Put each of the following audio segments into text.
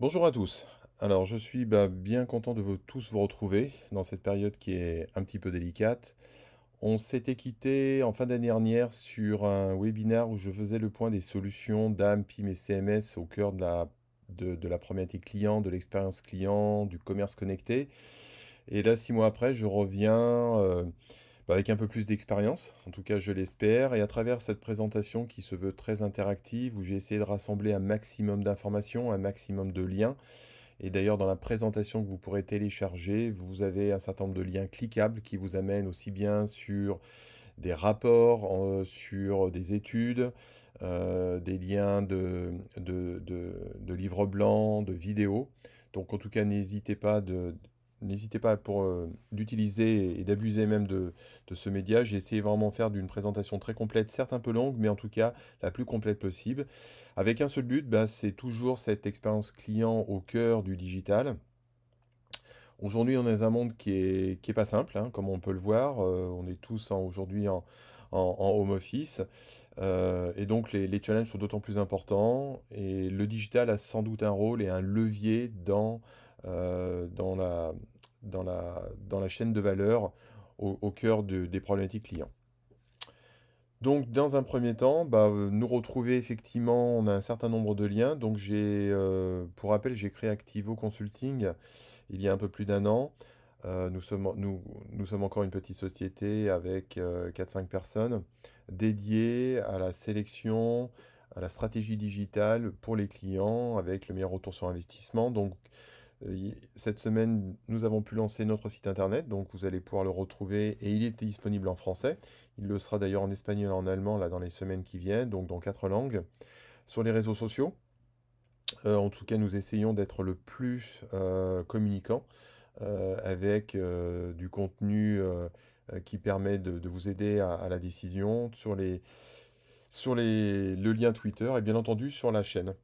Bonjour à tous. Alors, je suis bah, bien content de vous tous vous retrouver dans cette période qui est un petit peu délicate. On s'était quitté en fin d'année dernière sur un webinaire où je faisais le point des solutions DAM, PIM et CMS au cœur de la, de, la client, de l'expérience client, du commerce connecté. Et là, six mois après, je reviens euh, avec un peu plus d'expérience, en tout cas je l'espère, et à travers cette présentation qui se veut très interactive, où j'ai essayé de rassembler un maximum d'informations, un maximum de liens. Et d'ailleurs, dans la présentation que vous pourrez télécharger, vous avez un certain nombre de liens cliquables qui vous amènent aussi bien sur des rapports, euh, sur des études, euh, des liens de- de livres blancs, de vidéos. Donc en tout cas, n'hésitez pas de, N'hésitez pas euh, d'utiliser et d'abuser même de, ce média. J'ai essayé vraiment de faire d'une présentation très complète, certes un peu longue, mais en tout cas la plus complète possible. Avec un seul but, bah, c'est toujours cette expérience client au cœur du digital. Aujourd'hui, on est dans un monde qui est, qui est pas simple, hein, comme on peut le voir. Euh, on est tous aujourd'hui en, en- home office. Euh, et donc, les, challenges sont d'autant plus importants. Et le digital a sans doute un rôle et un levier dans la, dans la, dans la chaîne de valeur au, cœur de- des problématiques clients. Donc, dans un premier temps, bah, nous retrouver effectivement, on a un certain nombre de liens. Donc, j'ai, euh, pour rappel, j'ai créé Activo Consulting il y a un peu plus d'un an. Euh, nous sommes, nous, nous sommes encore une petite société avec euh, 4-5 personnes dédiées à la sélection, à la stratégie digitale pour les clients avec le meilleur retour sur investissement. Donc, cette semaine, nous avons pu lancer notre site internet, donc vous allez pouvoir le retrouver et il est disponible en français. Il le sera d'ailleurs en espagnol et en allemand là dans les semaines qui viennent, donc dans quatre langues. Sur les réseaux sociaux, euh, en tout cas, nous essayons d'être le plus euh, communicant euh, avec euh, du contenu euh, euh, qui permet de, de vous aider à, à la décision sur les, sur les, le lien Twitter et bien entendu sur la chaîne.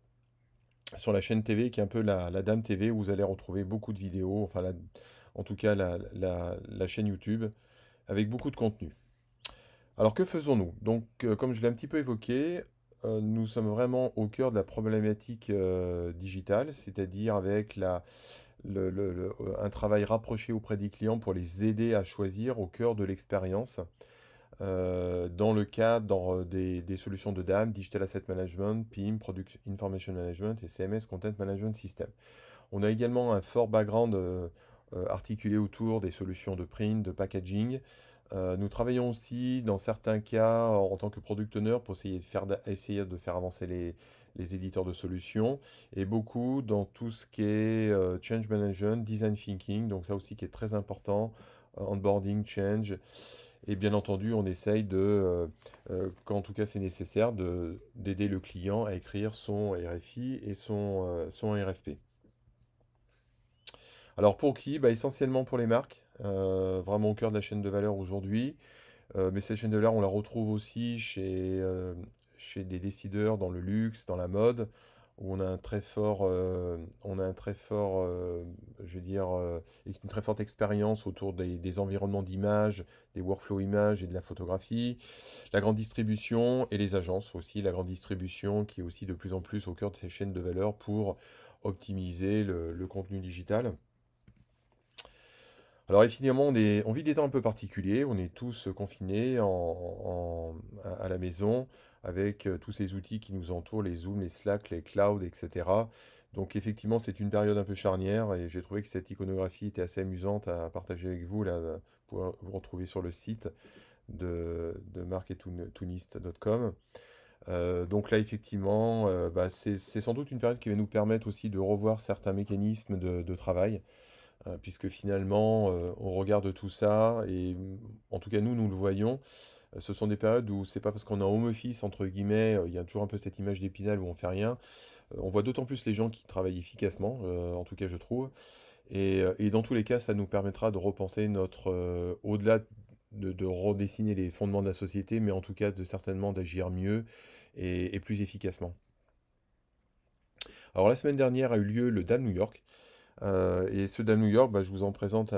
Sur la chaîne TV qui est un peu la, Dame TV où vous allez retrouver beaucoup de vidéos, enfin en tout cas la, chaîne YouTube avec beaucoup de contenu. Alors que faisons-nous? Donc, euh, comme je l'ai un petit peu évoqué, euh, nous sommes vraiment au cœur de la problématique euh, digitale, c'est-à-dire avec un travail rapproché auprès des clients pour les aider à choisir au cœur de l'expérience, euh, dans le cadre des, des solutions de DAM, Digital Asset Management, PIM, Product Information Management et CMS Content Management System. On a également un fort background euh, euh, articulé autour des solutions de print, de packaging. Euh, nous travaillons aussi dans certains cas en, tant que product owner pour essayer de faire, essayer de faire avancer les, éditeurs de solutions et beaucoup dans tout ce qui est euh, change management, design thinking, donc ça aussi qui est très important, euh, onboarding, change. Et bien entendu, on essaye de, euh, euh, quand en tout cas c'est nécessaire, de, d'aider le client à écrire son RFI et son, euh, son RFP. Alors pour qui? Bah, essentiellement pour les marques, vraiment au cœur de la chaîne de valeur aujourd'hui. Mais cette chaîne de valeur, on la retrouve aussi chez, chez des décideurs dans le luxe, dans la mode, où on a un très fort, euh, on a un très fort, euh, je veux dire, euh, une très forte expérience autour des, environnements d'image, des workflows images et de la photographie. La grande distribution et les agences aussi, la grande distribution qui est aussi de plus en plus au cœur de ces chaînes de valeur pour optimiser le contenu digital. Alors évidemment, on on vit des temps un peu particuliers, on est tous confinés à la maison avec euh, tous ces outils qui nous entourent, les Zoom, les Slack, les clouds, etc. Donc effectivement, c'est une période un peu charnière et j'ai trouvé que cette iconographie était assez amusante à partager avec vous, là, pour vous retrouver sur le site de, de marketunist.com. Euh, donc là, effectivement, euh, bah, c'est sans doute une période qui va nous permettre aussi de revoir certains mécanismes de travail. Puisque finalement, on regarde tout ça, et en tout cas nous, nous le voyons, ce sont des périodes où c'est pas parce qu'on est en home office, entre guillemets, euh, il y a toujours un peu cette image d'Épinal où on fait rien. Euh, on voit d'autant plus les gens qui travaillent efficacement, euh, en tout cas je trouve. Et, euh, dans tous les cas, ça nous permettra de repenser notre, euh, au-delà de, de redessiner les fondements de la société, mais en tout cas de certainement d'agir mieux et, plus efficacement. Alors la semaine dernière a eu lieu le DAM New York. Euh, et ceux d'à New York, bah, je vous en présente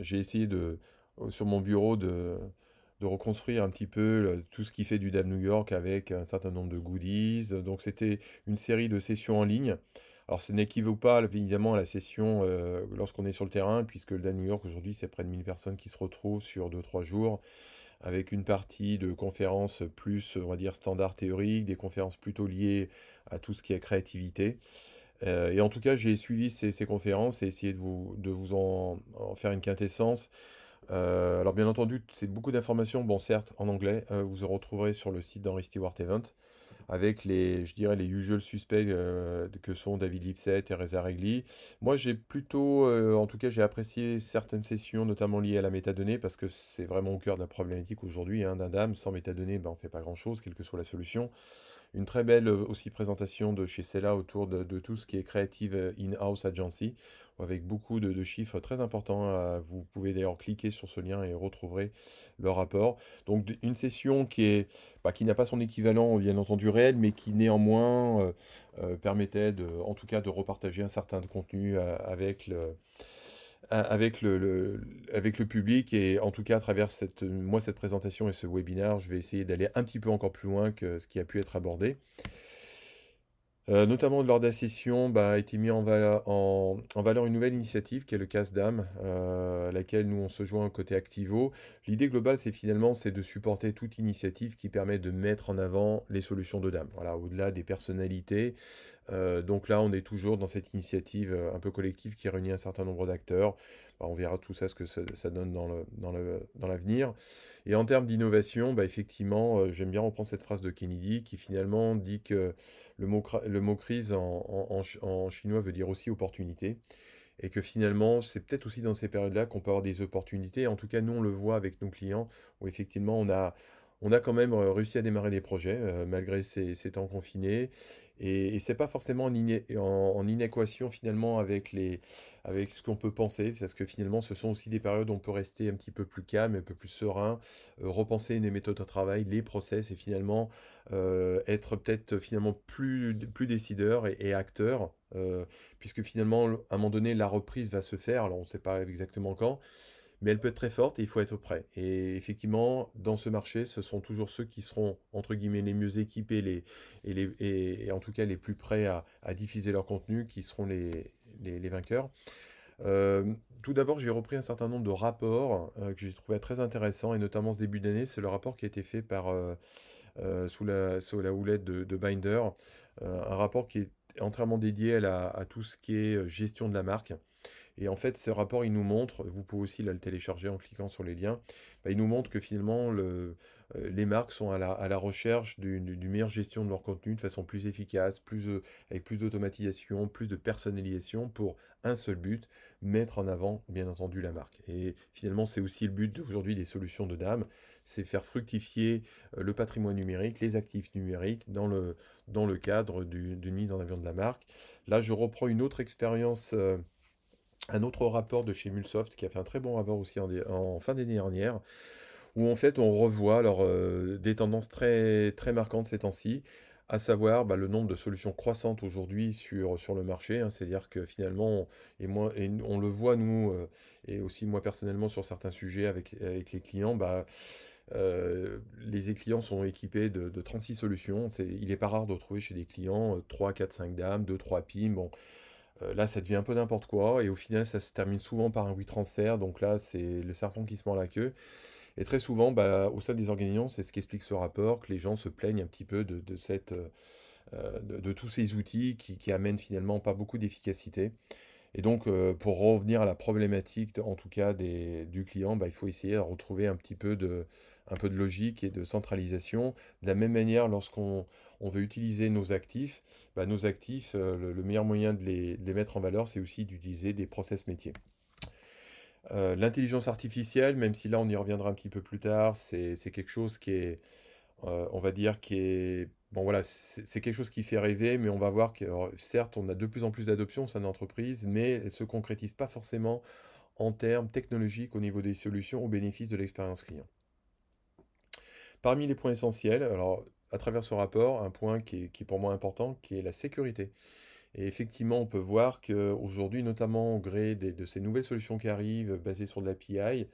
J'ai essayé de, euh, sur mon bureau de, de reconstruire un petit peu tout ce qui fait du DAM New York avec un certain nombre de goodies. Donc c'était une série de sessions en ligne Alors, ce n'équivaut pas évidemment à la session euh, lorsqu'on est sur le terrain, puisque le DAM New York aujourd'hui, c'est près de 1000 personnes qui se retrouvent sur 2-3 jours, avec une partie de conférences plus, on va dire, standard théorique, des conférences plutôt liées à tout ce qui est créativité. Euh, et en tout cas, j'ai suivi ces, conférences et essayé de vous, de vous en, faire une quintessence. Euh, alors bien entendu, c'est beaucoup d'informations, bon certes en anglais, vous en retrouverez sur le site d'Henry Stewart Event avec les, je dirais, les usual suspects euh, que sont David Lipset, Teresa Regli. Moi, j'ai plutôt, euh, en tout cas, j'ai apprécié certaines sessions, notamment liées à la métadonnée, parce que c'est vraiment au cœur de la problématique aujourd'hui hein, d'un DAM. Sans métadonnée, ben, on ne fait pas grand-chose, quelle que soit la solution. Une très belle euh, aussi présentation de chez Cella autour de, de tout ce qui est Creative In-House Agency avec beaucoup de, chiffres très importants. Euh, vous pouvez d'ailleurs cliquer sur ce lien et retrouverez le rapport. Donc une session qui est bah, qui n'a pas son équivalent bien entendu réel, mais qui néanmoins euh, euh, permettait de, en tout cas de repartager un certain contenu avec le avec le, avec le public et en tout cas à travers cette, moi, cette présentation et ce webinaire, je vais essayer d'aller un petit peu encore plus loin que ce qui a pu être abordé. Euh, notamment lors de la session, bah, a été mis en valeur, en, valeur une nouvelle initiative qui est le casse d'âme, euh, à laquelle nous on se joint côté Activo. L'idée globale, c'est finalement c'est de supporter toute initiative qui permet de mettre en avant les solutions de dame. Voilà, au-delà des personnalités, euh, donc là, on est toujours dans cette initiative euh, un peu collective qui réunit un certain nombre d'acteurs. Bah, on verra tout ça, ce que ça, donne dans, l'avenir. Et en termes d'innovation, bah, effectivement, euh, j'aime bien reprendre cette phrase de Kennedy qui finalement dit que le mot, le mot crise en, chinois veut dire aussi opportunité et que finalement, c'est peut-être aussi dans ces périodes-là qu'on peut avoir des opportunités. En tout cas, nous, on le voit avec nos clients, où effectivement, on a, on a quand même euh, réussi à démarrer des projets euh, malgré ces, temps confinés. Et, ce c'est pas forcément en, en, inéquation finalement avec, les, avec ce qu'on peut penser, parce que finalement ce sont aussi des périodes où on peut rester un petit peu plus calme, un peu plus serein, euh, repenser les méthodes de travail, les process et finalement être peut-être finalement plus, plus décideur et, et acteur, puisque finalement à un moment donné la reprise va se faire, alors on ne sait pas exactement quand mais elle peut être très forte et il faut être prêt. Et effectivement, dans ce marché, ce sont toujours ceux qui seront, entre guillemets, les mieux équipés les, et, les, et, en tout cas les plus prêts à, diffuser leur contenu qui seront les, les, vainqueurs. Euh, tout d'abord, j'ai repris un certain nombre de rapports euh, que j'ai trouvé très intéressants, et notamment ce début d'année, c'est le rapport qui a été fait par, euh, sous, la, sous la houlette de, Binder, un rapport qui est entièrement dédié à, à, tout ce qui est gestion de la marque. Et en fait, ce rapport, il nous montre, vous pouvez aussi le télécharger en cliquant sur les liens, bah, il nous montre que finalement, le, euh, les marques sont à la, recherche d'une meilleure gestion de leur contenu de façon plus efficace, euh, avec plus d'automatisation, plus de personnalisation pour un seul but, mettre en avant, bien entendu, la marque. Et finalement, c'est aussi le but aujourd'hui des solutions de dames, c'est faire fructifier euh, le patrimoine numérique, les actifs numériques dans le, cadre d'une mise en avion de la marque. Là, je reprends une autre expérience un autre rapport de chez Mulsoft qui a fait un très bon rapport aussi en, fin d'année dernière, où en fait on revoit alors, euh, des tendances très, très marquantes ces temps-ci, à savoir bah, le nombre de solutions croissantes aujourd'hui sur, sur le marché. Hein. C'est-à-dire que finalement, et, moi, et on le voit nous, euh, et aussi moi personnellement sur certains sujets avec, avec les clients, bah, euh, les clients sont équipés de, de 36 solutions. il n'est pas rare de retrouver chez des clients 3, 4, 5 dames, 2, 3 PIM. Bon, euh, là, ça devient un peu n'importe quoi, et au final, ça se termine souvent par un oui transfert. Donc là, c'est le serpent qui se mord la queue. Et très souvent, bah, au sein des organisations, c'est ce qu'explique ce rapport, que les gens se plaignent un petit peu de, cette, euh, de, tous ces outils qui, amènent finalement pas beaucoup d'efficacité. Et donc, euh, pour revenir à la problématique, en tout cas du client, bah, il faut essayer de retrouver un petit peu un peu de logique et de centralisation. De la même manière, lorsqu'on veut utiliser nos actifs, bah, nos actifs, euh, le, meilleur moyen de les, mettre en valeur, c'est aussi d'utiliser des process métiers. Euh, l'intelligence artificielle, même si là on y reviendra un petit peu plus tard, c'est quelque chose qui est, euh, on va dire, qui est Bon voilà, c'est quelque chose qui fait rêver, mais on va voir que certes, on a de plus en plus d'adoption au sein d'entreprise, mais elle ne se concrétise pas forcément en termes technologiques au niveau des solutions au bénéfice de l'expérience client. Parmi les points essentiels, alors à travers ce rapport, un point qui est, pour moi important, qui est la sécurité. Et effectivement, on peut voir qu'aujourd'hui, notamment au gré de ces nouvelles solutions qui arrivent basées sur de l'API,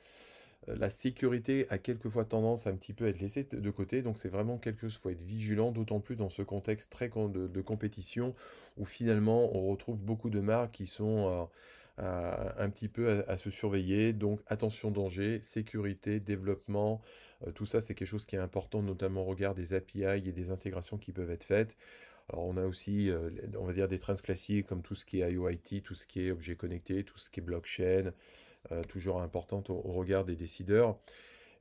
la sécurité a quelquefois tendance à un petit peu être laissée de côté, donc c'est vraiment quelque chose, il faut être vigilant, d'autant plus dans ce contexte très de, compétition où finalement on retrouve beaucoup de marques qui sont un petit peu à, se surveiller. Donc attention danger, sécurité, développement, euh, tout ça c'est quelque chose qui est important, notamment au regard des API et des intégrations qui peuvent être faites. Alors on a aussi, euh, on va dire, des trends classiques comme tout ce qui est IoT, tout ce qui est objet connecté, tout ce qui est blockchain, euh, toujours important au, regard des décideurs.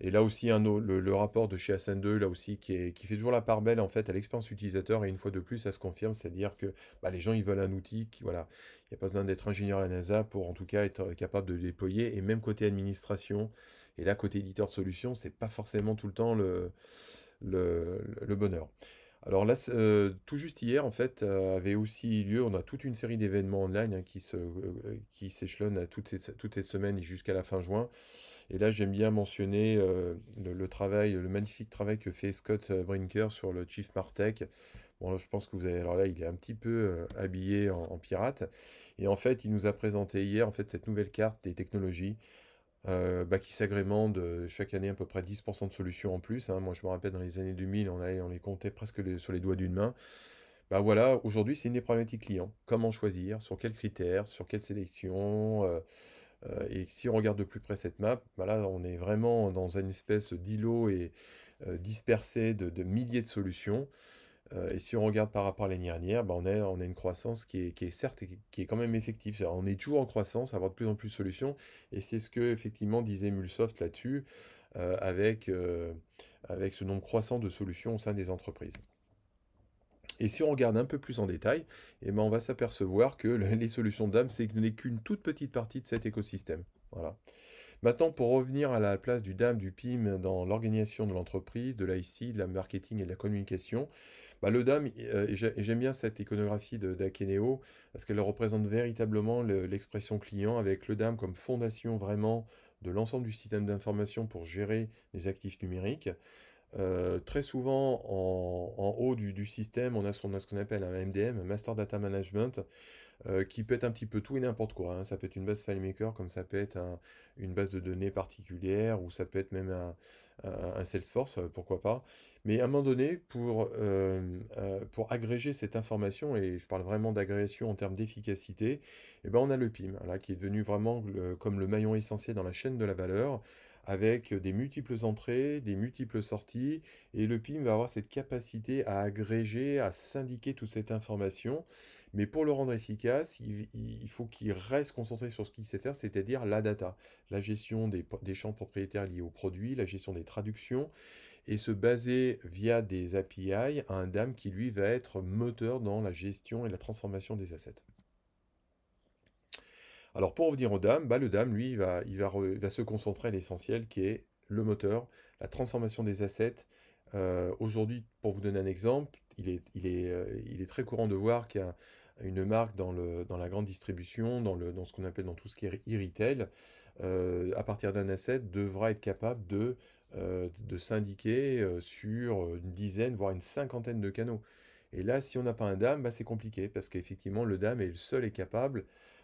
Et là aussi, le, rapport de chez ASN2, là aussi, qui, fait toujours la part belle en fait à l'expérience utilisateur. Et une fois de plus, ça se confirme, c'est-à-dire que bah, les gens ils veulent un outil qui, voilà, il n'y a pas besoin d'être ingénieur à la NASA pour en tout cas être capable de le déployer. Et même côté administration, et là côté éditeur de solutions, c'est pas forcément tout le temps le bonheur. Alors là, euh, tout juste hier, en fait, euh, avait aussi lieu, on a toute une série d'événements online hein, qui se, euh, s'échelonnent toutes ces, toutes ces semaines et jusqu'à la fin juin. Et là, j'aime bien mentionner le, travail, le magnifique travail que fait Scott Brinker sur le Chief Martech. Bon, je pense que vous avez, alors là, il est un petit peu habillé en, pirate. Et en fait, il nous a présenté hier, en fait, cette nouvelle carte des technologies. Euh, bah, qui s'agrémente chaque année à peu près 10% de solutions en plus. Hein. Moi, je me rappelle dans les années 2000, on, on les comptait presque sur les doigts d'une main. Bah voilà, aujourd'hui, c'est une des problématiques clients. Comment choisir, sur quels critères, sur quelle sélection. Euh, euh, et si on regarde de plus près cette map, bah là, on est vraiment dans une espèce d'îlot et dispersé de, milliers de solutions. Euh, et si on regarde par rapport à l'année dernière, bah, on, a, on a une croissance qui est, qui est certes qui est quand même effective. on est toujours en croissance, avoir de plus en plus de solutions. Et c'est ce que effectivement disait Mulsoft là-dessus, euh, avec, euh, avec ce nombre croissant de solutions au sein des entreprises. Et si on regarde un peu plus en détail, eh ben on va s'apercevoir que les solutions DAM, c'est qu'une toute petite partie de cet écosystème. Voilà. Maintenant, pour revenir à la place du DAM, du PIM dans l'organisation de l'entreprise, de l'IC, de la marketing et de la communication, bah, le DAM, euh, j'aime bien cette iconographie d'Akeneo, parce qu'elle représente véritablement l'expression client, avec le DAM comme fondation vraiment de l'ensemble du système d'information pour gérer les actifs numériques. Euh, très souvent, en, haut du, système, on a ce, qu'on appelle un MDM, un Master Data Management, euh, qui peut être un petit peu tout et n'importe quoi. Hein. Ça peut être une base FileMaker, comme ça peut être une base de données particulière, ou ça peut être même un, Salesforce, euh, pourquoi pas. Mais à un moment donné, pour, pour agréger cette information, et je parle vraiment d'agrégation en termes d'efficacité, eh ben on a le PIM, là, qui est devenu vraiment comme le maillon essentiel dans la chaîne de la valeur avec des multiples entrées, des multiples sorties, et le PIM va avoir cette capacité à agréger, à syndiquer toute cette information. Mais pour le rendre efficace, il, faut qu'il reste concentré sur ce qu'il sait faire, c'est-à-dire la data, la gestion des, champs propriétaires liés au produit, la gestion des traductions, et se baser via des API à un DAM qui, lui, va être moteur dans la gestion et la transformation des assets. Alors pour revenir au DAM, bah, le DAM, lui, va, se concentrer à l'essentiel qui est le moteur, la transformation des assets. Euh, aujourd'hui, pour vous donner un exemple, il est, euh, très courant de voir qu'il marque dans, la grande distribution, dans ce qu'on appelle dans tout ce qui est e-retail, euh, à partir d'un asset, devra être capable de, de syndiquer sur une dizaine, voire une cinquantaine de canaux. Et là, si on n'a pas un DAM, bah, c'est compliqué, parce qu'effectivement, le DAM est le seul et capable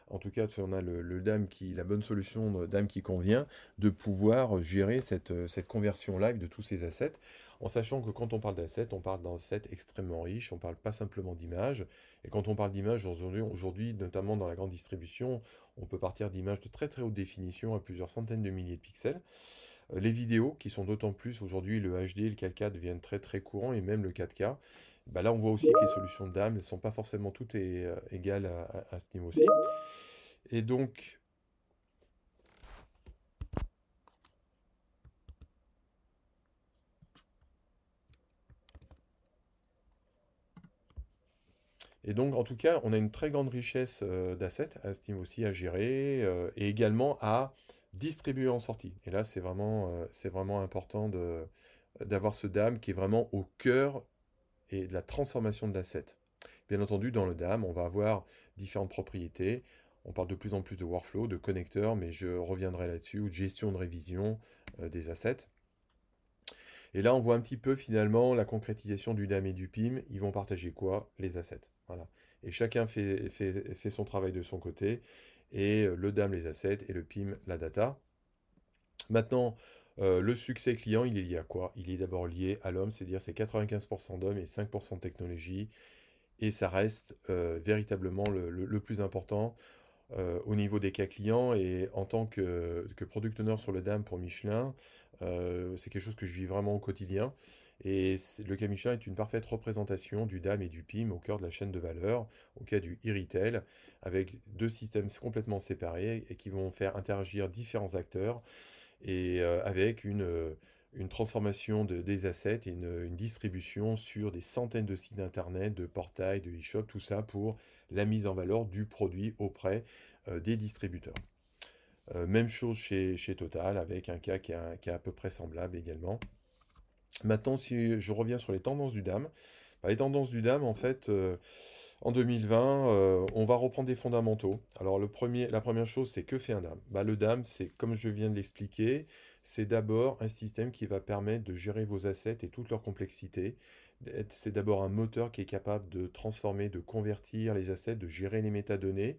en tout cas si on a le, qui, la bonne solution DAM qui convient, de pouvoir gérer cette, euh, conversion live de tous ces assets, en sachant que quand on parle d'assets, on parle d'assets extrêmement riches, on ne parle pas simplement d'images, et quand on parle d'images aujourd'hui, notamment dans la grande distribution, on peut partir d'images de très très haute définition à plusieurs centaines de milliers de pixels. Euh, les vidéos, qui sont d'autant plus aujourd'hui, le HD le 4K deviennent très très courants, et même le 4K. Bah là, on voit aussi que les solutions DAM ne sont pas forcément toutes euh, égales à, ce niveau-ci. Et donc, Et donc, en tout cas, on a une très grande richesse euh, d'assets à ce niveau aussi à gérer euh, et également à distribuer en sortie. Et là, c'est vraiment, c'est vraiment important d'avoir ce DAM qui est vraiment au cœur et de la transformation de l'asset. Bien entendu, dans le DAM, on va avoir différentes propriétés. On parle de plus en plus de workflow, de connecteurs, mais je reviendrai là-dessus, ou de gestion de révision euh, des assets. Et là, on voit un petit peu finalement la concrétisation du DAM et du PIM. Ils vont partager quoi? Les assets. Voilà. Et chacun fait, fait, son travail de son côté. Et euh, le DAM, les assets, et le PIM, la data. Maintenant, euh, le succès client, il est lié à quoi? Il est d'abord lié à l'homme, c'est-à-dire c'est 95% d'hommes et 5% de technologie. Et ça reste euh, véritablement le, plus important euh, au niveau des cas clients. Et en tant que, que product owner sur le DAM pour Michelin, c'est quelque chose que je vis vraiment au quotidien. Et le cas Michelin est une parfaite représentation du DAM et du PIM au cœur de la chaîne de valeur, au cas du e-retail, avec deux systèmes complètement séparés et qui vont faire interagir différents acteurs et avec une, une transformation de- des assets et une, une distribution sur des centaines de sites internet, de portails, de e-shop, tout ça pour la mise en valeur du produit auprès des distributeurs. Même chose chez, chez Total, avec un cas qui est, à peu près semblable également. Maintenant, si je reviens sur les tendances du DAM, bah, les tendances du DAM, en fait, en 2020, euh, on va reprendre des fondamentaux. Alors, la première chose, c'est que fait un DAM? Bah, le DAM, c'est comme je viens de l'expliquer, c'est d'abord un système qui va permettre de gérer vos assets et toute leur complexité. C'est d'abord un moteur qui est capable de transformer, de convertir les assets, de gérer les métadonnées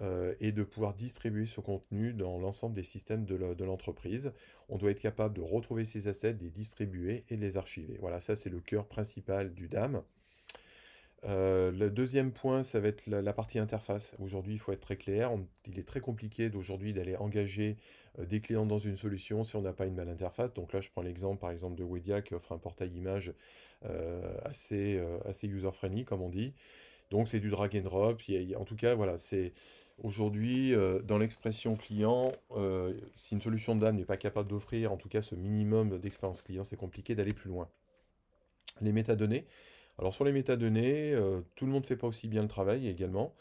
euh, et de pouvoir distribuer ce contenu dans l'ensemble des systèmes de l'entreprise. On doit être capable de retrouver ces assets, de les distribuer et de les archiver. Voilà, ça c'est le cœur principal du DAM. Euh, le deuxième point, ça va être la, partie interface. Aujourd'hui, il faut être très clair. Il est très compliqué d'aujourd'hui d'aller engager euh, des clients dans une solution si on n'a pas une belle interface. Donc là, je prends l'exemple, par exemple, de Wedia qui offre un portail image euh, assez, assez user-friendly, comme on dit. Donc c'est du drag and drop. En tout cas, voilà, c'est aujourd'hui dans l'expression client, si une solution de DAM n'est pas capable d'offrir, en tout cas, ce minimum d'expérience client, c'est compliqué d'aller plus loin. Les métadonnées. Alors sur les métadonnées, euh, tout le monde ne fait pas aussi bien le travail également.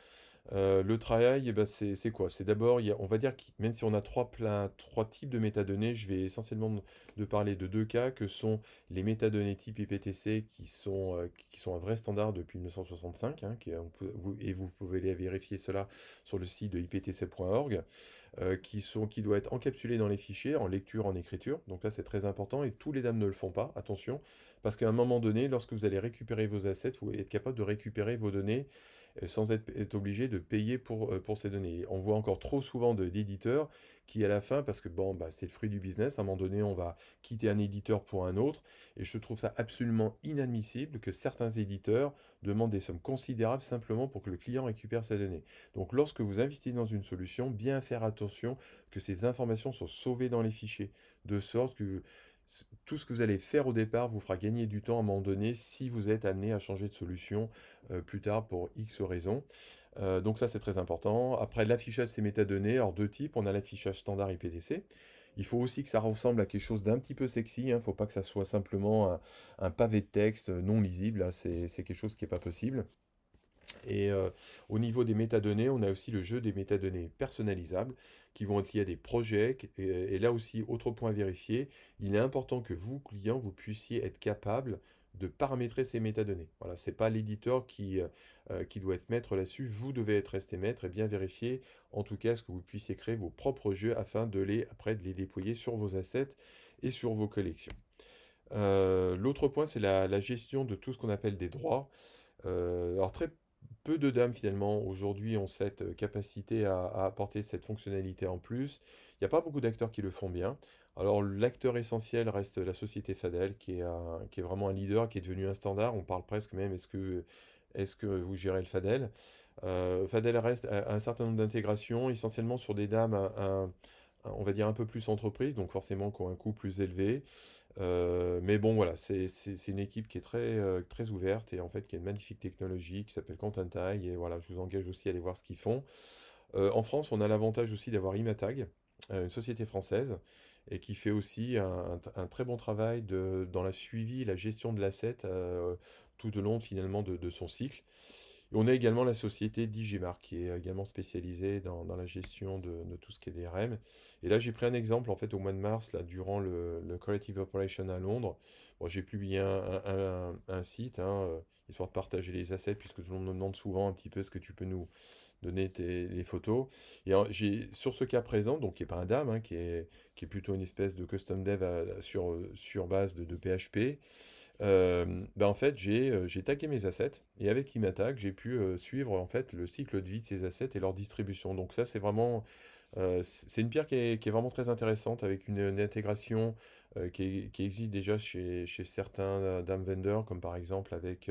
Euh, le travail, eh ben, c'est quoi? C'est d'abord, on va dire que même si on a trois, types de métadonnées, je vais essentiellement de, parler de deux cas, que sont les métadonnées type IPTC, qui sont, euh, qui sont un vrai standard depuis 1965, hein, et vous pouvez vérifier cela sur le site de iptc.org, euh, qui doit être encapsulé dans les fichiers, en lecture, en écriture. Donc là, c'est très important, et tous les dames ne le font pas, attention, parce qu'à un moment donné, lorsque vous allez récupérer vos assets, vous êtes capable de récupérer vos données sans être, obligé de payer pour, euh, pour ces données. On voit encore trop souvent d'éditeurs qui, à la fin, parce que bon, bah, c'est le fruit du business, à un moment donné, on va quitter un éditeur pour un autre, et je trouve ça absolument inadmissible que certains éditeurs demandent des sommes considérables simplement pour que le client récupère ses données. Donc, lorsque vous investissez dans une solution, bien faire attention que ces informations soient sauvées dans les fichiers, de sorte que tout ce que vous allez faire au départ vous fera gagner du temps à un moment donné si vous êtes amené à changer de solution euh, plus tard pour X raisons. Euh, donc ça, c'est très important. Après, l'affichage de ces métadonnées, alors deux types. On a l'affichage standard IPTC. Il faut aussi que ça ressemble à quelque chose d'un petit peu sexy. Il ne faut pas que ça soit simplement un, pavé de texte non lisible. C'est quelque chose qui n'est pas possible. Et euh, au niveau des métadonnées, on a aussi le jeu des métadonnées personnalisables qui vont être liées à des projets. Et, là aussi, autre point à vérifier, il est important que vous, clients, vous puissiez être capable de paramétrer ces métadonnées. Voilà, c'est pas l'éditeur qui, euh, euh, qui doit être maître là-dessus. Vous devez être resté maître et bien vérifier, en tout cas, ce que vous puissiez créer vos propres jeux afin de les, après, de les déployer sur vos assets et sur vos collections. L'autre point, c'est la, gestion de tout ce qu'on appelle des droits. Alors très peu de dames finalement aujourd'hui ont cette euh, capacité à, apporter cette fonctionnalité en plus. Il n'y a pas beaucoup d'acteurs qui le font bien. Alors l'acteur essentiel reste la société Fadel qui est, un- qui est vraiment un leader, qui est devenu un standard. On parle presque même, est-ce que, vous gérez le Fadel? Euh, Fadel reste à, à un certain nombre d'intégrations, essentiellement sur des dames, on va dire un peu plus entreprise, donc forcément qui ont un coût plus élevé. Euh, mais bon, voilà, c'est une équipe qui est très, euh, très ouverte et en fait qui a une magnifique technologie qui s'appelle Contentai. Et voilà, je vous engage aussi à aller voir ce qu'ils font. Euh, en France, on a l'avantage aussi d'avoir Imatag, une société française, et qui fait aussi un, très bon travail dans la suivi et la gestion de l'asset tout au long finalement de son cycle. On a également la société Digimark qui est également spécialisée dans, dans la gestion de, tout ce qui est DRM. Et là, j'ai pris un exemple en fait au mois de mars, là, durant le, le Collective Operation à Londres. J'ai publié un, un- site, hein, euh, histoire de partager les assets, puisque tout le monde me demande souvent un petit peu ce que tu peux nous donner tes, les photos. Et j'ai sur ce cas présent, donc qui est pas un DAM, hein, qui est, qui est plutôt une espèce de custom dev sur, sur base de PHP. Ben en fait, j'ai euh, j'ai tagué mes assets et avec Imatag, j'ai pu euh, suivre en fait le cycle de vie de ces assets et leur distribution. Donc ça, c'est vraiment c'est une pierre qui est, qui est vraiment très intéressante avec une, intégration qui, qui existe déjà chez, chez certains dam vendors, comme par exemple avec,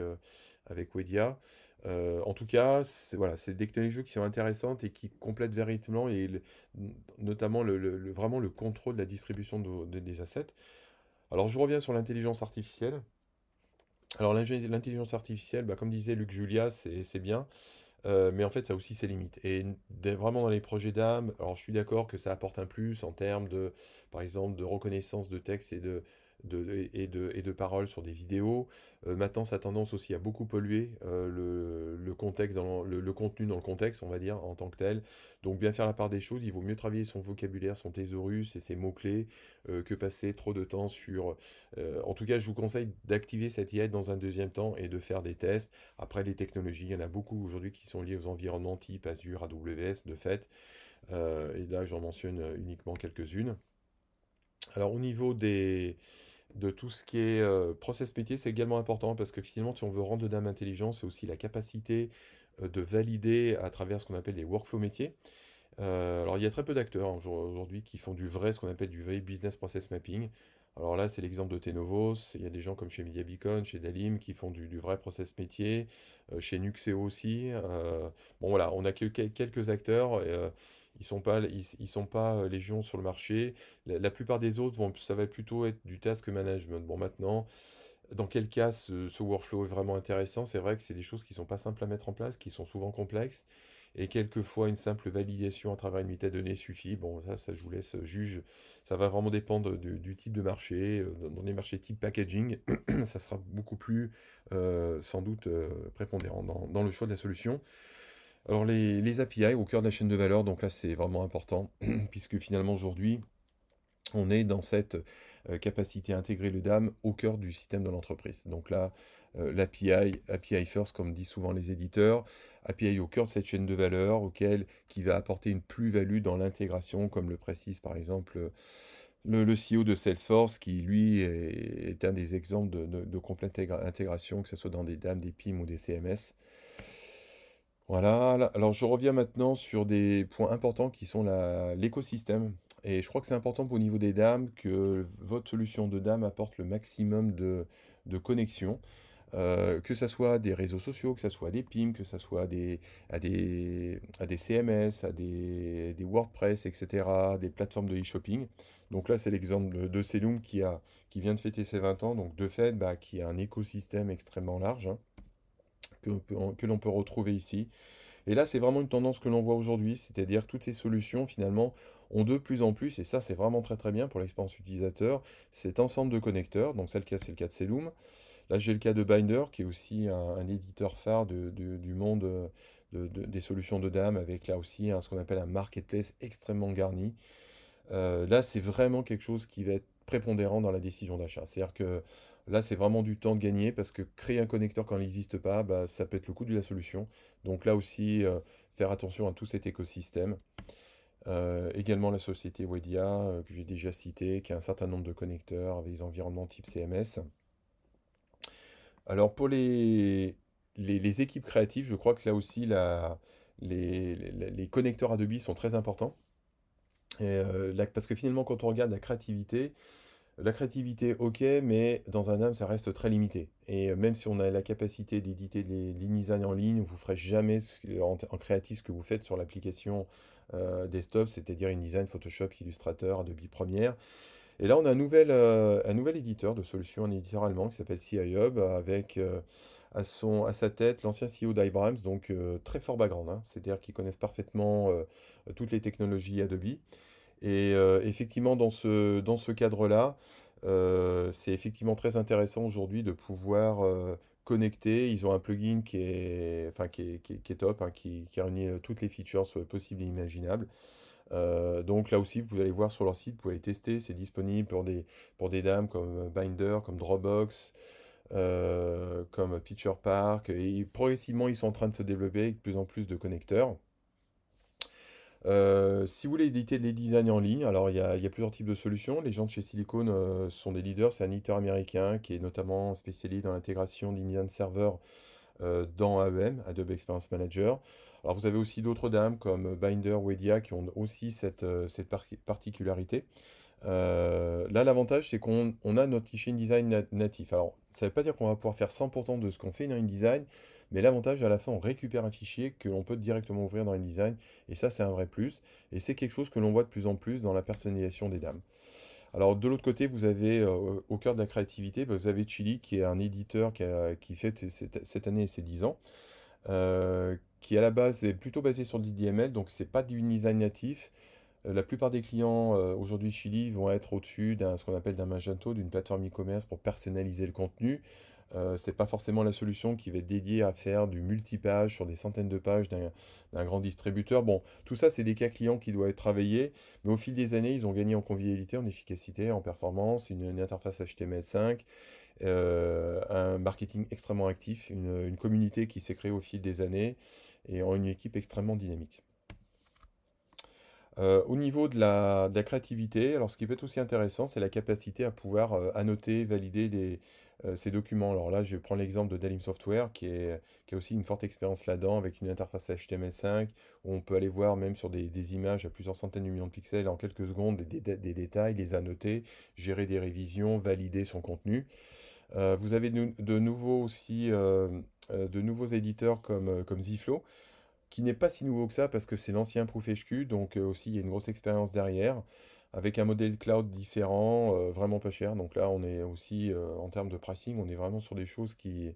avec Wedia. En tout cas, c'est des technologies qui sont intéressantes et qui complètent véritablement et notamment le, le- vraiment le contrôle de la distribution de- des assets. Alors je reviens sur l'intelligence artificielle. Alors l'intelligence artificielle, bah, comme disait Luc Julia, c'est bien. Euh, mais en fait, ça a aussi ses limites. Et vraiment dans les projets d'âme, alors je suis d'accord que ça apporte un plus en termes de, par exemple, de reconnaissance de texte et de, de, et de, paroles sur des vidéos. Euh, maintenant, ça a tendance aussi à beaucoup polluer euh, le, contexte le, contenu dans le contexte, on va dire, en tant que tel. Donc, bien faire la part des choses, il vaut mieux travailler son vocabulaire, son thésaurus et ses mots-clés euh, que passer trop de temps sur... en tout cas, je vous conseille d'activer cette IA dans un deuxième temps et de faire des tests. Après, les technologies, il y en a beaucoup aujourd'hui qui sont liées aux environnements type Azure, AWS, de fait. Et là, j'en mentionne uniquement quelques-unes. Alors, au niveau des, de tout ce qui est euh, process métier, c'est également important parce que finalement, si on veut rendre de dame intelligent, c'est aussi la capacité euh, de valider à travers ce qu'on appelle les workflows métiers. Euh, alors, il y a très peu d'acteurs hein, aujourd- aujourd'hui qui font du vrai, ce qu'on appelle du vrai business process mapping. Alors là, c'est l'exemple de Tenovos. Il y a des gens comme chez MediaBeacon, chez Dalim, qui font du, vrai process métier, euh, chez Nuxeo aussi. Euh, bon, voilà, on a que, quel- quelques acteurs. euh, ils sont pas, sont pas légion sur le marché. La, plupart des autres vont, ça va plutôt être du task management. Bon, maintenant, dans quel cas ce, workflow est vraiment intéressant? C'est vrai que c'est des choses qui sont pas simples à mettre en place, qui sont souvent complexes. Et quelquefois, une simple validation à travers une données suffit. Bon, ça, ça, je vous laisse juge. Ça va vraiment dépendre du, type de marché. Euh, Dans des marchés type packaging, ça sera beaucoup plus, euh, sans doute, euh, prépondérant dans, dans le choix de la solution. Alors, les, les API au cœur de la chaîne de valeur, donc là, c'est vraiment important, puisque finalement, aujourd'hui, on est dans cette euh, capacité à intégrer le DAM au cœur du système de l'entreprise. Donc là, euh, l'API, API first, comme disent souvent les éditeurs, API au cœur de cette chaîne de valeur, auquel qui va apporter une plus-value dans l'intégration, comme le précise par exemple le, CEO de Salesforce, qui lui est, un des exemples de, de- complète intégra- intégration, que ce soit dans des DAM, des PIM ou des CMS. Voilà, là- alors je reviens maintenant sur des points importants qui sont l'écosystème. Et je crois que c'est important au niveau des dames que votre solution de dame apporte le maximum de, de connexion, euh, que ça soit des réseaux sociaux, que ça soit des PIM, que ça soit des, CMS, à des, WordPress, etc., des plateformes de e-shopping. Donc là, c'est l'exemple de, de qui qui vient de fêter ses 20 ans, donc de fait, bah, qui a un écosystème extrêmement large, hein, que, l'on peut retrouver ici. Et là, c'est vraiment une tendance que l'on voit aujourd'hui, c'est-à-dire toutes ces solutions finalement ont de plus en plus, et ça c'est vraiment très très bien pour l'expérience utilisateur, cet ensemble de connecteurs, donc c'est le cas, c'est le cas de Selloum. Là j'ai le cas de Binder, qui est aussi un, éditeur phare du monde de- de- des solutions de DAM, avec là aussi hein, ce qu'on appelle un marketplace extrêmement garni. Euh, là, c'est vraiment quelque chose qui va être prépondérant dans la décision d'achat. C'est-à-dire que là, c'est vraiment du temps de gagner parce que créer un connecteur quand il n'existe pas, bah, ça peut être le coût de la solution. Donc là aussi, euh, faire attention à tout cet écosystème. Euh, également la société Wedia, que j'ai déjà cité, qui a un certain nombre de connecteurs avec des environnements type CMS. Alors pour les, les, équipes créatives, je crois que là aussi, la- les, les- connecteurs Adobe sont très importants. Et, euh, parce que finalement, quand on regarde la créativité, la créativité, ok, mais dans un âme, ça reste très limité. Et euh, même si on a la capacité d'éditer des designs en ligne, vous ne ferez jamais en, en créatif ce que vous faites sur l'application euh, desktop, c'est-à-dire InDesign, Photoshop, Illustrator, Adobe Premiere. Et là, on a un nouvel, euh, un nouvel éditeur de solutions, un éditeur allemand qui s'appelle CI Hub, avec euh, à son, à sa tête l'ancien CEO d'Ibrams, donc euh, très fort background, hein. c'est-à-dire qu'ils connaissent parfaitement toutes les technologies Adobe. Et effectivement, dans ce, dans ce cadre-là, c'est effectivement très intéressant aujourd'hui de pouvoir connecter. Ils ont un plugin qui est, enfin, qui est, qui est- top, hein, qui, qui réunit toutes les features possibles et imaginables. Euh, donc là aussi, vous aller voir sur leur site, vous pouvez tester. C'est disponible pour des, pour des dames comme Binder, comme Dropbox, euh, comme Picture Park. Et progressivement, ils sont en train de se développer avec de plus en plus de connecteurs. Euh, si vous voulez éditer des designs en ligne, alors il y a, plusieurs types de solutions. Les gens de chez Silicon euh, sont des leaders. C'est un éditeur américain qui est notamment spécialisé dans l'intégration d'Indian Server euh, dans AEM, Adobe Experience Manager. Alors vous avez aussi d'autres dames comme Binder, Wedia qui ont aussi cette, euh, cette particularité. Euh, là, l'avantage, c'est qu'on a notre cliché InDesign natif. Alors, ça ne veut pas dire qu'on va pouvoir faire 100% de ce qu'on fait dans InDesign, mais l'avantage, à la fin, on récupère un fichier que l'on peut directement ouvrir dans InDesign, et ça, c'est un vrai plus. Et c'est quelque chose que l'on voit de plus en plus dans la personnalisation des dames. Alors, de l'autre côté, vous avez, euh, au cœur de la créativité, bah, vous avez Chili, qui est un éditeur qui, fait cette, année ses 10 ans, euh, qui à la base est plutôt basé sur l'IDML, donc c'est pas du InDesign natif, euh, la plupart des clients aujourd'hui Chili vont être au-dessus d'un ce qu'on appelle d'un Magento, d'une plateforme e-commerce pour personnaliser le contenu. Euh, ce n'est pas forcément la solution qui va être dédiée à faire du multipage sur des centaines de pages d'un grand distributeur. Bon, tout ça, c'est des cas clients qui doivent être travaillés, mais au fil des années, ils ont gagné en convivialité, en efficacité, en performance, une, interface HTML5, un marketing extrêmement actif, une, communauté qui s'est créée au fil des années et en une équipe extrêmement dynamique. Euh, au niveau de la, créativité, alors ce qui peut être aussi intéressant, c'est la capacité à pouvoir euh, annoter, valider euh, ces documents. Alors là, je prends l'exemple de Dalim Software, qui, est, qui a aussi une forte expérience là-dedans, avec une interface HTML5, où on peut aller voir même sur des, images à plusieurs centaines de millions de pixels en quelques secondes des, détails, les annoter, gérer des révisions, valider son contenu. vous avez de, nouveaux aussi de nouveaux éditeurs comme, comme Ziflow, qui n'est pas si nouveau que ça parce que c'est l'ancien ProofHQ, donc euh, aussi il y a une grosse expérience derrière, avec un modèle cloud différent, euh, vraiment pas cher. Donc là, on est aussi, euh, en termes de pricing, on est vraiment sur des choses qui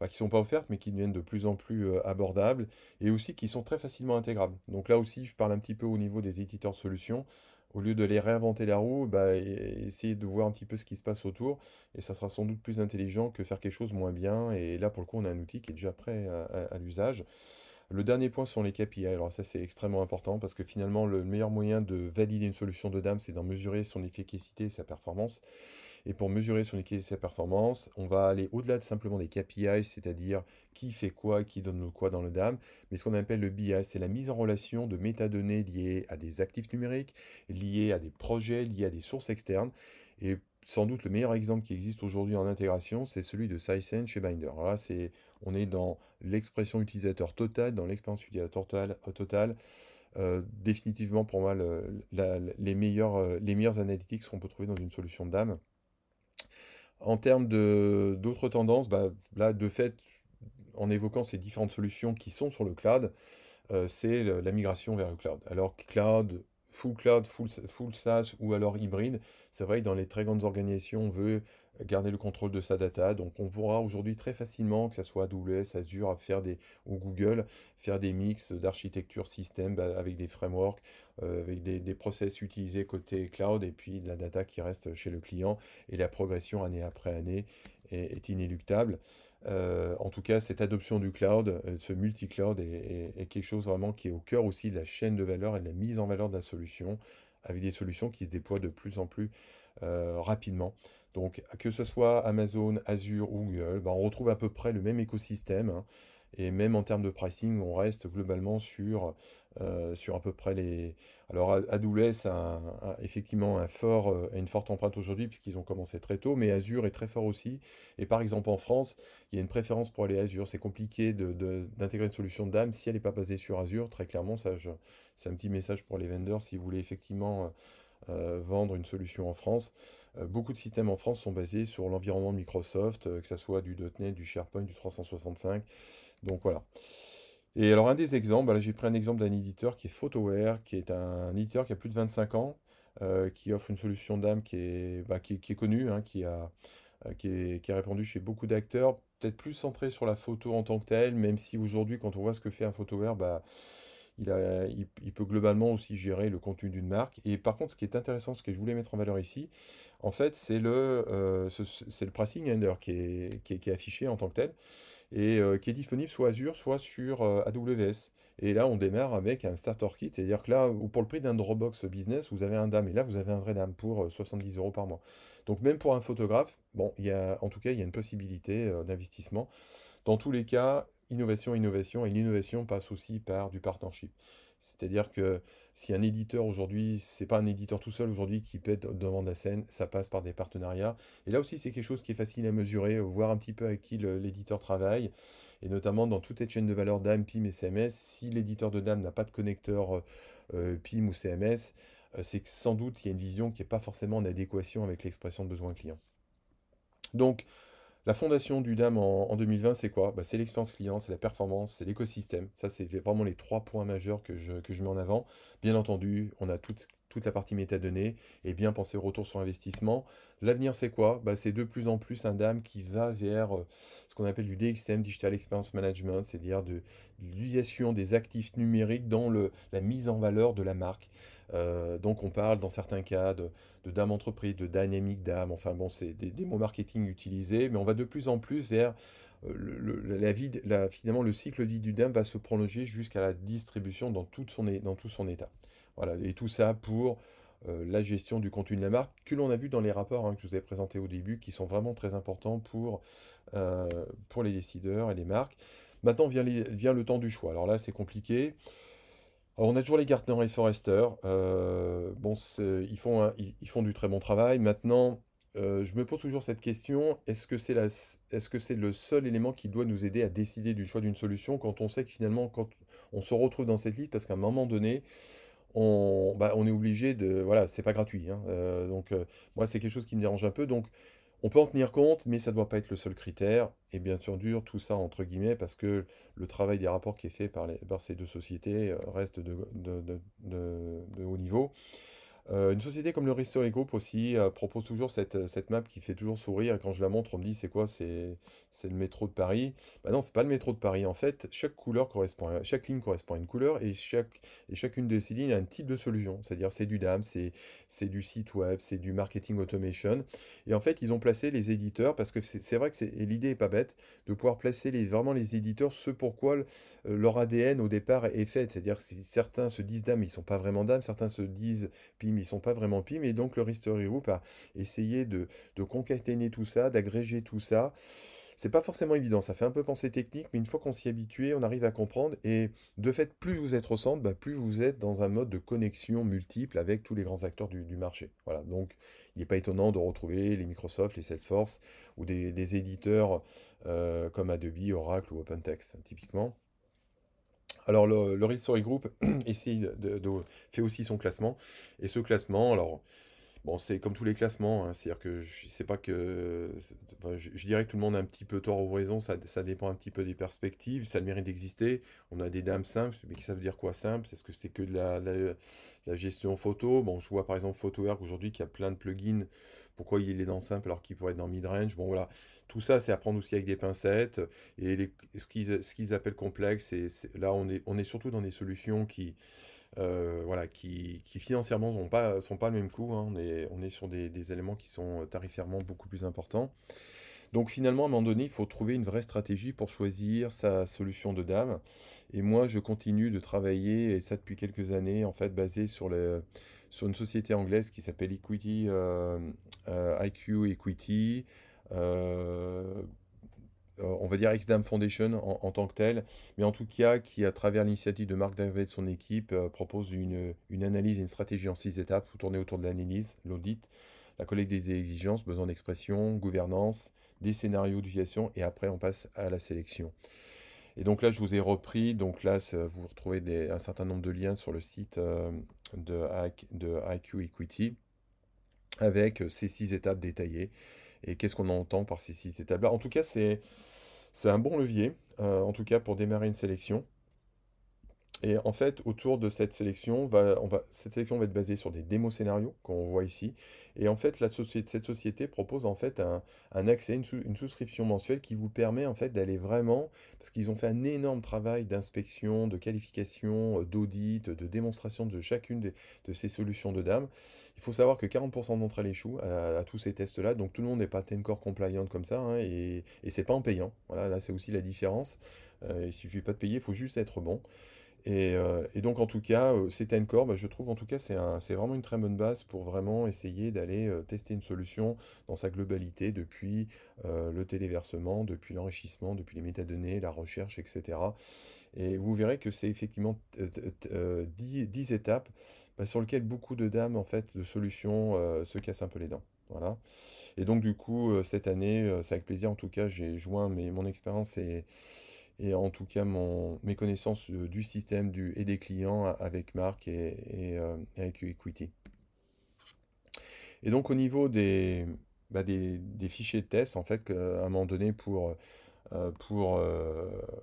ne qui sont pas offertes, mais qui deviennent de plus en plus abordables, et aussi qui sont très facilement intégrables. Donc là aussi, je parle un petit peu au niveau des éditeurs de solutions. Au lieu de les réinventer la roue, bah, essayer de voir un petit peu ce qui se passe autour, et ça sera sans doute plus intelligent que faire quelque chose moins bien. Et là, pour le coup, on a un outil qui est déjà prêt à l'usage. Le dernier point sont les KPI. Alors ça, c'est extrêmement important parce que finalement, le meilleur moyen de valider une solution de DAM, c'est d'en mesurer son efficacité et sa performance. Et pour mesurer son efficacité et sa performance, on va aller au-delà de simplement des KPI, c'est-à-dire qui fait quoi, qui donne quoi dans le DAM, mais ce qu'on appelle le BI, c'est la mise en relation de métadonnées liées à des actifs numériques, liées à des projets, liées à des sources externes. Et sans doute le meilleur exemple qui existe aujourd'hui en intégration, c'est celui de Sisense chez Binder. Alors là, on est dans l'expression utilisateur totale, dans l'expérience utilisateur totale. Euh, définitivement, pour moi, les, meilleurs, euh, les meilleures analytics qu'on peut trouver dans une solution de DAM. En termes d'autres tendances, bah, là, de fait, en évoquant ces différentes solutions qui sont sur le cloud, euh, c'est la migration vers le cloud. Alors, cloud, full cloud, full, SaaS ou alors hybride, c'est vrai que dans les très grandes organisations, on veut garder le contrôle de sa data. Donc on pourra aujourd'hui très facilement, que ce soit AWS, Azure, faire des, ou Google, faire des mix d'architecture système bah, avec des frameworks, euh, avec des, process utilisés côté cloud et puis de la data qui reste chez le client. Et la progression année après année est inéluctable. Euh, en tout cas, cette adoption du cloud, euh, ce multi-cloud est, quelque chose vraiment qui est au cœur aussi de la chaîne de valeur et de la mise en valeur de la solution, avec des solutions qui se déploient de plus en plus euh, rapidement. Donc, que ce soit Amazon, Azure ou Google, ben, on retrouve à peu près le même écosystème. Hein. Et même en termes de pricing, on reste globalement sur euh, sur à peu près les. Alors, AWS a, effectivement un fort, euh, une forte empreinte aujourd'hui, puisqu'ils ont commencé très tôt, mais Azure est très fort aussi. Et par exemple, en France, il y a une préférence pour aller Azure. C'est compliqué d'intégrer une solution de DAM si elle n'est pas basée sur Azure. Très clairement, c'est un petit message pour les vendors si vous voulez effectivement euh, vendre une solution en France. beaucoup de systèmes en France sont basés sur l'environnement de Microsoft, que ce soit du .NET, du SharePoint, du 365. Donc voilà. Et alors, un des exemples, j'ai pris un exemple d'un éditeur qui est Photoware, qui est un éditeur qui a plus de 25 ans, euh, qui offre une solution d'âme qui est, bah, connue, hein, qui, a, euh, qui, est, qui chez beaucoup d'acteurs, peut-être plus centré sur la photo en tant que telle, même si aujourd'hui, quand on voit ce que fait un Photoware, bah, il, peut globalement aussi gérer le contenu d'une marque. Et par contre, ce qui est intéressant, ce que je voulais mettre en valeur ici, en fait, c'est le, euh, le pricing est, qui est affiché en tant que tel et euh, qui est disponible soit Azure, soit sur euh, AWS. Et là, on démarre avec un starter kit, c'est-à-dire que là, pour le prix d'un Dropbox Business, vous avez un DAM, et là, vous avez un vrai DAM pour 70 euh, euros par mois. Donc même pour un photographe, bon, y a, en tout cas, il y a une possibilité d'investissement. Dans tous les cas, innovation, innovation, et l'innovation passe aussi par du partnership. C'est-à-dire que si un éditeur aujourd'hui, c'est pas un éditeur tout seul aujourd'hui qui être devant la scène, ça passe par des partenariats. Et là aussi, c'est quelque chose qui est facile à mesurer, voir un petit peu avec qui l'éditeur travaille. et notamment dans toute cette chaîne de valeur DAM, PIM et CMS, si l'éditeur de DAM n'a pas de connecteur euh, PIM ou CMS, c'est que sans doute qu'il y a une vision qui n'est pas forcément en adéquation avec l'expression de besoin client. Donc, la fondation du DAM en, 2020, c'est quoi? Bah, C'est l'expérience client, c'est la performance, c'est l'écosystème. Ça, c'est vraiment les trois points majeurs que je, que je, mets en avant. Bien entendu, on a toute, toute la partie métadonnées et bien penser au retour sur investissement. L'avenir, c'est quoi? Bah, C'est de plus en plus un DAM qui va vers euh, ce qu'on appelle du DXM, Digital Experience Management, c'est-à-dire de, l'utilisation des actifs numériques dans le, la mise en valeur de la marque. Euh, donc on parle dans certains cas de, de DAM entreprise, de dynamic DAM, enfin bon, c'est des, mots marketing utilisés, mais on va de plus en plus vers euh, le, la vie, finalement le cycle dit du DAM va se prolonger jusqu'à la distribution dans, son, dans tout son état. Voilà, et tout ça pour euh, la gestion du contenu de la marque, que l'on a vu dans les rapports hein, que je vous ai présentés au début, qui sont vraiment très importants pour, pour les décideurs et les marques. Maintenant vient, vient le temps du choix. Alors là, c'est compliqué on a toujours les Gartner et Forrester. Euh, bon, ils font, ils, font du très bon travail. Maintenant, euh, je me pose toujours cette question est-ce que c'est est -ce c'est le seul élément qui doit nous aider à décider du choix d'une solution quand on sait que finalement, quand on se retrouve dans cette liste, parce qu'à un moment donné, on, bah, on est obligé de. Voilà, c'est pas gratuit. Hein. Euh, donc, moi, c'est quelque chose qui me dérange un peu. Donc, on peut en tenir compte, mais ça ne doit pas être le seul critère. Et bien sûr, tout ça entre guillemets, parce que le travail des rapports qui est fait par, ces deux sociétés euh, reste de haut niveau. Euh, une société comme le Ristory Group aussi euh, propose toujours cette, euh, cette map qui fait toujours sourire. Quand je la montre, on me dit c'est quoi C'est le métro de Paris? Bah non, c'est pas le métro de Paris. En fait, chaque couleur correspond chaque ligne correspond à une couleur et, chaque, et chacune de ces lignes a un type de solution. C'est-à-dire c'est du DAM, c'est du site web, c'est du marketing automation. Et en fait, ils ont placé les éditeurs parce que c'est vrai que l'idée est pas bête de pouvoir placer les, vraiment les éditeurs ce pourquoi leur ADN au départ est fait. C'est-à-dire que certains se disent DAM, ils sont pas vraiment DAM, certains se disent PIM, ils sont pas vraiment PIM, et donc le History Group a essayé de, concaténer tout ça, d'agréger tout ça. C'est pas forcément évident, ça fait un peu penser technique, mais une fois qu'on s'y est habitué, on arrive à comprendre. Et de fait, plus vous êtes au centre, bah, plus vous êtes dans un mode de connexion multiple avec tous les grands acteurs du, marché. Voilà, donc il n'est pas étonnant de retrouver les Microsoft, les Salesforce ou des, éditeurs euh, comme Adobe, Oracle ou OpenText, typiquement. Alors le, le Group essaye de, fait aussi son classement. Et ce classement, alors bon, c'est comme tous les classements, hein, c'est-à-dire que je sais pas que, je, dirais que tout le monde a un petit peu tort ou raison, ça, ça dépend un petit peu des perspectives, ça le mérite d'exister. On a des dames simples, mais ça veut dire quoi simple? Est-ce que c'est que de la, gestion photo? Bon, je vois par exemple PhotoWork aujourd'hui qui a plein de plugins. Pourquoi il est dans simple alors qu'il pourrait être dans mid-range? Bon voilà, tout ça c'est à prendre aussi avec des pincettes. Et ce qu'ils appellent complexe, et là on est surtout dans des solutions qui, euh, voilà, qui, financièrement ne sont pas, sont pas le même coût. Hein. On, est, on est sur des, éléments qui sont tarifairement beaucoup plus importants. Donc finalement, à un moment donné, il faut trouver une vraie stratégie pour choisir sa solution de dame. Et moi, je continue de travailler, et ça depuis quelques années, en fait, basé sur le, sur une société anglaise qui s'appelle Equity, euh, euh, IQ Equity. Euh, on va dire XDAM Foundation en, tant que tel, mais en tout cas qui, à travers l'initiative de Marc David et son équipe, propose une, analyse et une stratégie en six étapes, tournées autour de l'analyse, l'audit, la collecte des exigences, besoin d'expression, gouvernance, des scénarios d'utilisation, et après on passe à la sélection. Et donc là, je vous ai repris, donc là, vous retrouvez un certain nombre de liens sur le site euh, de, de IQ Equity avec euh, ces six étapes détaillées. Et qu'est-ce qu'on entend par ces six étapes-là? En tout cas, c'est un bon levier, euh, en tout cas pour démarrer une sélection. Et en fait, autour de cette sélection, va, on va, cette sélection va être basée sur des démos scénarios qu'on voit ici. Et en fait, cette société propose en fait un, un accès, une, souscription mensuelle qui vous permet en fait d'aller vraiment, parce qu'ils ont fait un énorme travail d'inspection, de qualification, euh, d'audit, de démonstration de chacune de ces solutions de dames. Il faut savoir que 40% d'entre elles échouent à, tous ces tests-là, donc tout le monde n'est pas Tencore compliant comme ça, hein, et, et c'est pas en payant. Voilà, là c'est aussi la différence. Euh, il suffit pas de payer, il faut juste être bon. Euh, et, donc, en tout cas, euh, c'est Tencore, bah, je trouve en tout cas, c'est vraiment une très bonne base pour vraiment essayer d'aller euh, tester une solution dans sa globalité depuis le téléversement, depuis l'enrichissement, depuis les métadonnées, la recherche, etc. Et vous verrez que c'est effectivement 10, étapes bah, sur lesquelles beaucoup de dames, en fait, de solutions se cassent un peu les dents. Voilà. Et donc, du coup, cette année, c'est avec plaisir, en tout cas, j'ai joint mes, mon expérience et et en tout cas mon, mes connaissances du système du, et des clients avec Marc et, avec Equity. Et donc au niveau des, bah, des, des, fichiers de test, en fait, à un moment donné, pour, pour,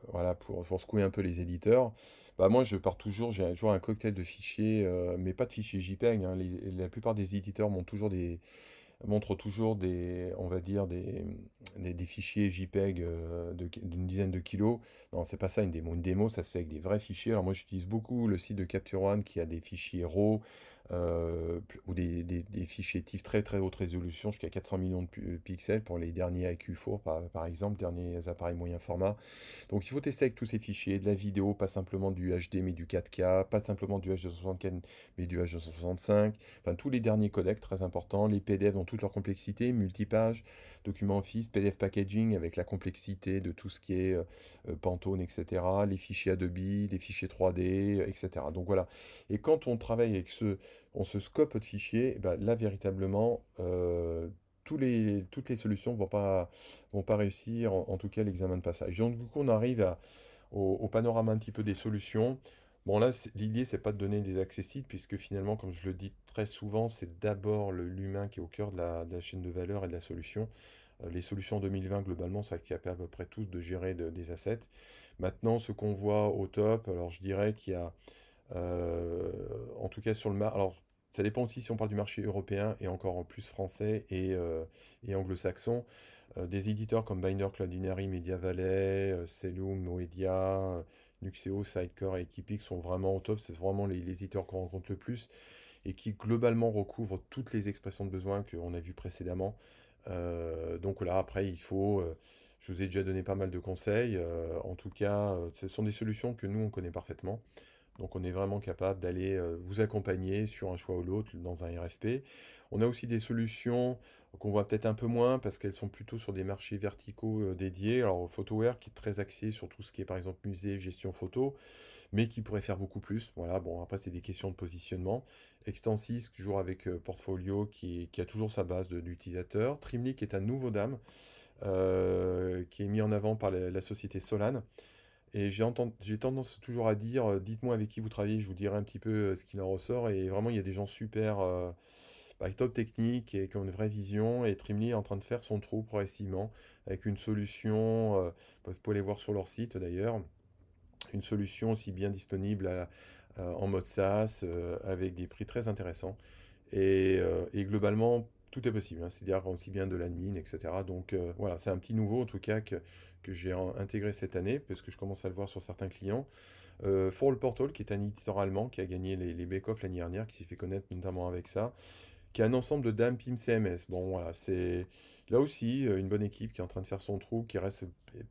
voilà, pour, pour secouer un peu les éditeurs, bah moi, je pars toujours, j'ai toujours un cocktail de fichiers, mais pas de fichiers JPEG. hein. Les- la plupart des éditeurs montrent toujours des, montrent toujours des, on va dire, des, fichiers JPEG euh, d'une dizaine de kilos. Non, c'est pas ça une démo. Une démo, ça se fait avec des vrais fichiers. Alors moi, j'utilise beaucoup le site de Capture One qui a des fichiers RAW euh, ou des, des- fichiers TIFF très très haute résolution, jusqu'à 400 millions de pu- pixels pour les derniers IQ4 par, par exemple, derniers appareils moyen format. Donc il faut tester avec tous ces fichiers, de la vidéo, pas simplement du HD mais du 4K, pas simplement du H264 mais du H265, enfin tous les derniers codecs très importants, les PDF dans toute leur complexité, multipage, documents Office, PDF packaging avec la complexité de tout ce qui est euh, euh, Pantone, etc., les fichiers Adobe, les fichiers 3D, etc. Donc voilà. Et quand on travaille avec ce, on se scope de fichiers, eh ben, là véritablement, euh, les, toutes les solutions vont pas, vont pas réussir, en, tout cas l'examen de passage. Donc du coup, on arrive au, panorama un petit peu des solutions. Bon là, l'idée, c'est pas de donner des accessibles, puisque finalement, comme je le dis très souvent, c'est d'abord l'humain qui est au cœur de la, chaîne de valeur et de la solution. Euh, les solutions 2020, globalement, ça capable à peu près tous de gérer de- des assets. Maintenant, ce qu'on voit au top, alors je dirais qu'il y a, en tout cas sur le marché, alors ça dépend aussi si on parle du marché européen et encore en plus français et, euh, anglo-saxon. Euh, des éditeurs comme Binder, Cloudinary, MediaValet, euh, Cellum, Noedia, euh, Nuxeo, Sidecore et Equipix sont vraiment au top. C'est vraiment les, éditeurs qu'on rencontre le plus et qui globalement recouvrent toutes les expressions de besoin qu'on a vues précédemment. Euh, donc là, après, il faut... euh, je vous ai déjà donné pas mal de conseils. euh, en tout cas, euh, ce sont des solutions que nous, on connaît parfaitement. Donc on est vraiment capable d'aller euh, vous accompagner sur un choix ou l'autre dans un RFP. On a aussi des solutions qu'on voit peut-être un peu moins parce qu'elles sont plutôt sur des marchés verticaux euh, dédiés. Alors Photoware qui est très axé sur tout ce qui est par exemple musée, gestion photo, mais qui pourrait faire beaucoup plus. Voilà, bon après c'est des questions de positionnement. Extensys, toujours avec euh, Portfolio qui, a toujours sa base d'utilisateurs. Trimly qui est un nouveau dame qui est mis en avant par la société Solane. Et j'ai tendance toujours à dire, euh, dites-moi avec qui vous travaillez, je vous dirai un petit peu euh, ce qu'il en ressort. Et vraiment, il y a des gens super, euh, bah, top technique et qui ont une vraie vision. Et Trimly est en train de faire son trou progressivement avec une solution, vous pouvez aller voir sur leur site d'ailleurs, une solution aussi bien disponible en mode SaaS avec des prix très intéressants. Et, globalement, tout est possible, hein, c'est-à-dire aussi bien de l'admin, etc. Donc voilà, c'est un petit nouveau en tout cas que j'ai intégré cette année, parce que je commence à le voir sur certains clients. Euh, Portal, qui est un éditeur allemand qui a gagné les, les bake-off l'année dernière, qui s'est fait connaître notamment avec ça, qui a un ensemble de dames PIM CMS. Bon voilà, c'est là aussi euh, une bonne équipe qui est en train de faire son trou, qui reste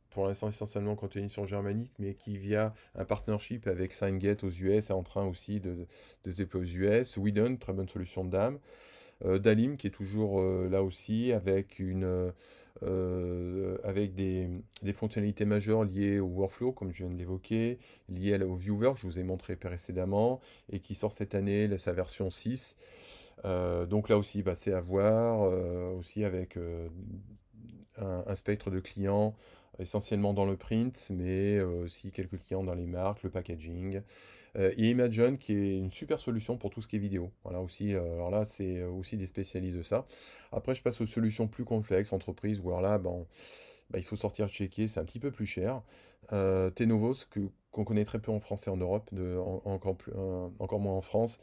pour l'instant essentiellement cantonné sur germanique, mais qui via un partnership avec SignGate aux US est en train aussi de, de se aux US. Whedon, très bonne solution de dame. Euh, Dalim qui est toujours euh, là aussi avec une euh, avec des, fonctionnalités majeures liées au workflow, comme je viens de l'évoquer, liées au viewer, que je vous ai montré précédemment, et qui sort cette année, sa version 6. Euh, donc là aussi, bah, c'est à voir, euh, aussi avec un spectre de clients, essentiellement dans le print, mais euh, aussi quelques clients dans les marques, le packaging. Euh, et Imagen, qui est une super solution pour tout ce qui est vidéo. Voilà aussi, euh, alors là, c'est aussi des spécialistes de ça. Après, je passe aux solutions plus complexes, entreprises, où alors là, ben, bah, il faut sortir checker, c'est un petit peu plus cher. Euh, Tenovos, qu'on connaît très peu en France et en Europe, encore moins en France,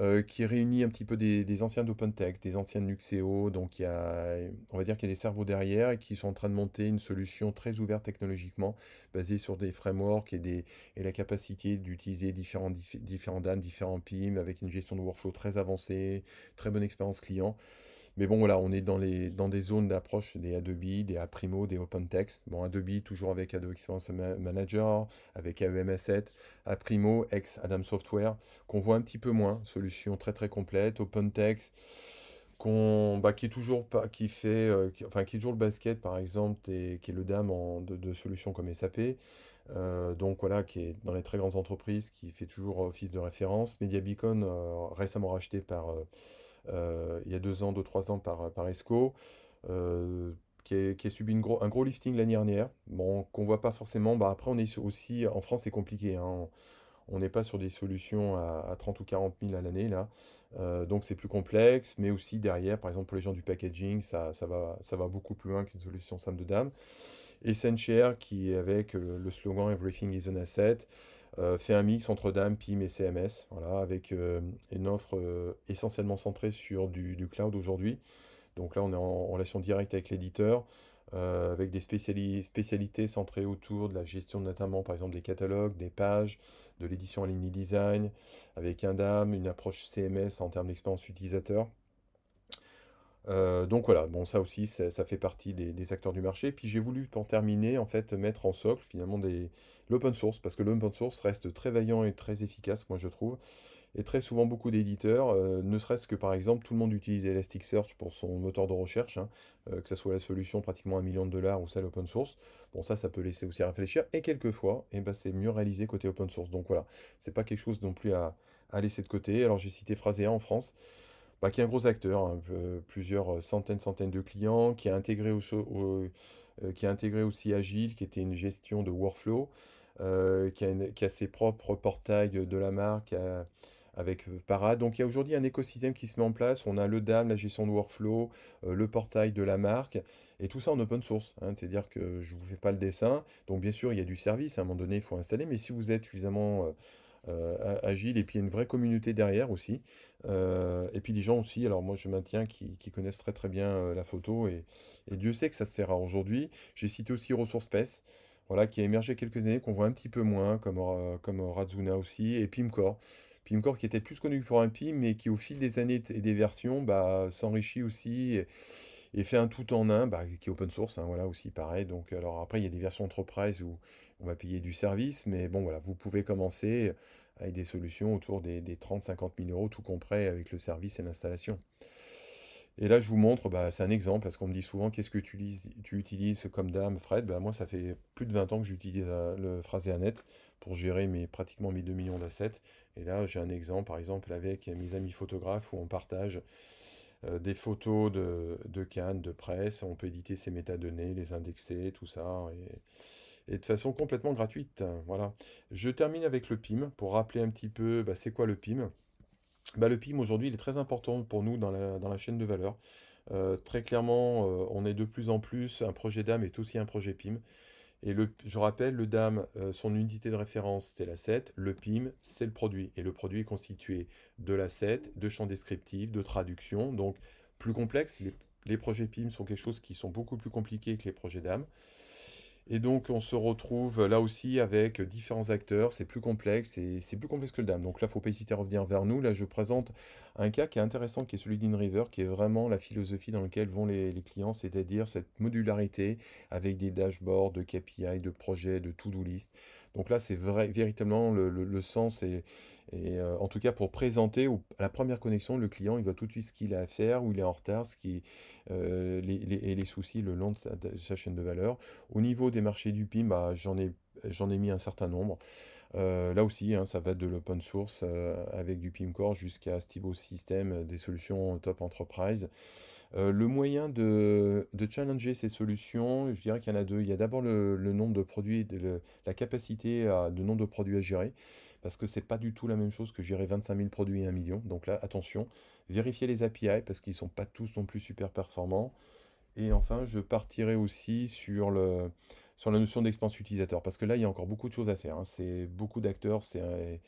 euh, qui réunit un petit peu des, des anciens d'OpenText, des anciens de Nuxeo, donc il y a, on va dire qu'il y a des cerveaux derrière et qui sont en train de monter une solution très ouverte technologiquement, basée sur des frameworks et, des, et la capacité d'utiliser différents, dif- différents DAM, différents PIM, avec une gestion de workflow très avancée, très bonne expérience client. Mais bon, voilà, on est dans, les, dans des zones d'approche des Adobe, des Aprimo, des OpenText. Bon, Adobe, toujours avec Adobe Experience Ma- Manager, avec AEM7, Aprimo, ex Adam Software, qu'on voit un petit peu moins. Solution très très complète. OpenText, qu'on, bah, qui est toujours pas, qui fait, euh, enfin, qui est le basket, par exemple, et qui est le dame de, solutions comme SAP. Euh, donc voilà, qui est dans les très grandes entreprises, qui fait toujours office de référence. MediaBeacon, euh, récemment racheté par, euh, il y a deux ans, deux, trois ans par, ESCO, euh, qui, a subi un gros lifting l'année dernière. Bon, qu'on voit pas forcément. Bah, après, on est aussi, en France, c'est compliqué. hein. On n'est pas sur des solutions à, à 30 ou 40 000 à l'année, là. Euh, donc, c'est plus complexe. Mais aussi, derrière, par exemple, pour les gens du packaging, ça, va, beaucoup plus loin qu'une solution simple de dame. Et qui, avec le slogan Everything is an asset, euh, fait un mix entre DAM, PIM et CMS, avec euh, une offre euh, essentiellement centrée sur du, cloud aujourd'hui. Donc là, on est en relation directe avec l'éditeur, avec des spéciali- spécialités centrées autour de la gestion notamment, par exemple, des catalogues, des pages, de l'édition en ligne design, avec un DAM, une approche CMS en termes d'expérience utilisateur. Euh, donc voilà, bon ça aussi ça, ça fait partie des, acteurs du marché. Puis j'ai voulu pour terminer en fait mettre en socle finalement l'open source parce que l'open source reste très vaillant et très efficace moi je trouve. Et très souvent beaucoup d'éditeurs, euh, ne serait-ce que par exemple tout le monde utilise Elasticsearch pour son moteur de recherche, hein, euh, que ça soit la solution pratiquement un million de dollars ou celle open source. Bon ça ça peut laisser aussi réfléchir. Et quelquefois, eh ben, c'est mieux réalisé côté open source. Donc voilà, c'est pas quelque chose non plus à, à laisser de côté. Alors j'ai cité Phrasea en France bah, qui est un gros acteur, hein, plusieurs centaines, centaines de clients, qui a intégré, au, euh, qui a intégré aussi Agile, qui était une gestion de workflow, euh, qui a, qui a ses propres portails de la marque euh, avec euh, Parade. Donc il y a aujourd'hui un écosystème qui se met en place. On a le DAM, la gestion de workflow, euh, le portail de la marque, et tout ça en open source. hein. C'est-à-dire que je ne vous fais pas le dessin. Donc bien sûr, il y a du service, à un moment donné, il faut installer, mais si vous êtes suffisamment... euh, agile et puis il y a une vraie communauté derrière aussi. Euh, et puis des gens aussi, alors moi je maintiens, qui, connaissent très très bien euh, la photo et, Dieu sait que ça se fait rare aujourd'hui. J'ai cité aussi ResourceSpace, voilà, qui a émergé quelques années, qu'on voit un petit peu moins, comme, comme Razuna aussi, et Pimcore. Pimcore qui était plus connu pour un PIM, mais qui au fil des années et des versions bah, s'enrichit aussi et fait un tout en un, bah, qui est open source, hein, voilà aussi pareil. Donc alors après il y a des versions enterprise où on va payer du service, mais bon voilà, vous pouvez commencer avec des solutions autour des, des 30-50 000 euros, tout compris avec le service et l'installation. Et là, je vous montre, bah, c'est un exemple, parce qu'on me dit souvent, qu'est-ce que tu utilises, tu utilises comme dame, Fred? Bah, moi, ça fait plus de 20 ans que j'utilise euh, le Phraseanet pour gérer mes, pratiquement mes 2 millions d'assets. Et là, j'ai un exemple, par exemple, avec mes amis photographes, où on partage des photos de, de cannes, de presse, on peut éditer ces métadonnées, les indexer, tout ça, et, et de façon complètement gratuite. Voilà. Je termine avec le PIM, pour rappeler un petit peu, bah, c'est quoi le PIM? Bah, le PIM aujourd'hui, il est très important pour nous dans la, dans la chaîne de valeur. Euh, très clairement, euh, on est de plus en plus, un projet DAM est aussi un projet PIM. Et je rappelle, le DAM, euh, son unité de référence, c'est l'asset. Le PIM, c'est le produit. Et le produit est constitué de l'asset, de champs descriptifs, de traduction. Donc, plus complexe. Les projets PIM sont quelque chose qui sont beaucoup plus compliqués que les projets DAM. Et donc, on se retrouve là aussi avec différents acteurs. C'est plus complexe et c'est plus complexe que le DAM. Donc là, il faut pas hésiter à revenir vers nous. Là, je présente un cas qui est intéressant, qui est celui d'InRiver, qui est vraiment la philosophie dans laquelle vont les, clients, c'est-à-dire cette modularité avec des dashboards de KPI, de projets, de to-do list. Donc là, c'est véritablement le, le- le sens et, et, euh, en tout cas pour présenter la première connexion, le client, il voit tout de suite ce qu'il a à faire, où il est en retard, ce qui, euh, les, et les soucis le long de sa, chaîne de valeur. Au niveau des marchés du PIM, bah, j'en ai, ai mis un certain nombre. Euh, là aussi, hein, ça va de l'open source avec du PIMcore jusqu'à Stibo System, des solutions top enterprise. Euh, le moyen de, challenger ces solutions, je dirais qu'il y en a deux. Il y a d'abord le, nombre de produits, la capacité de nombre de produits à gérer, parce que c'est pas du tout la même chose que gérer 25 000 produits et un million. Donc là, attention, vérifiez les API parce qu'ils sont pas tous non plus super performants. Et enfin, je partirai aussi sur la notion d'expérience utilisateur, parce que là, il y a encore beaucoup de choses à faire. hein. C'est beaucoup d'acteurs, c'est, un-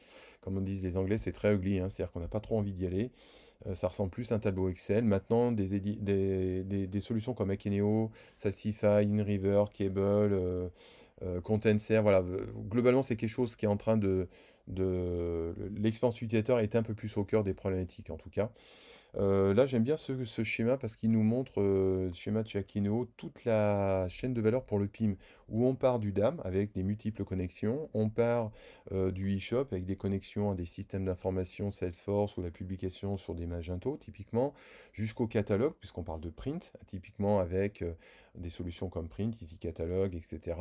comme on disent les Anglais, c'est très ugly, hein. C'est-à-dire qu'on n'a pas trop envie d'y aller. Euh, ça ressemble plus à un tableau Excel. Maintenant, des, solutions comme Akeneo, Salsify, InRiver, Cable, euh, euh, Contenser, voilà. Globalement, c'est quelque chose qui est en train de... de l'expérience utilisateur est un peu plus au cœur des problématiques, en tout cas. Là, j'aime bien ce, schéma parce qu'il nous montre, schéma de Chakino, toute la chaîne de valeur pour le PIM, où on part du DAM avec des multiples connexions, on part euh, du eShop avec des connexions à des systèmes d'information Salesforce ou la publication sur des Magento, typiquement, jusqu'au catalogue, puisqu'on parle de print, typiquement avec euh, des solutions comme Print, Easy Catalog, etc.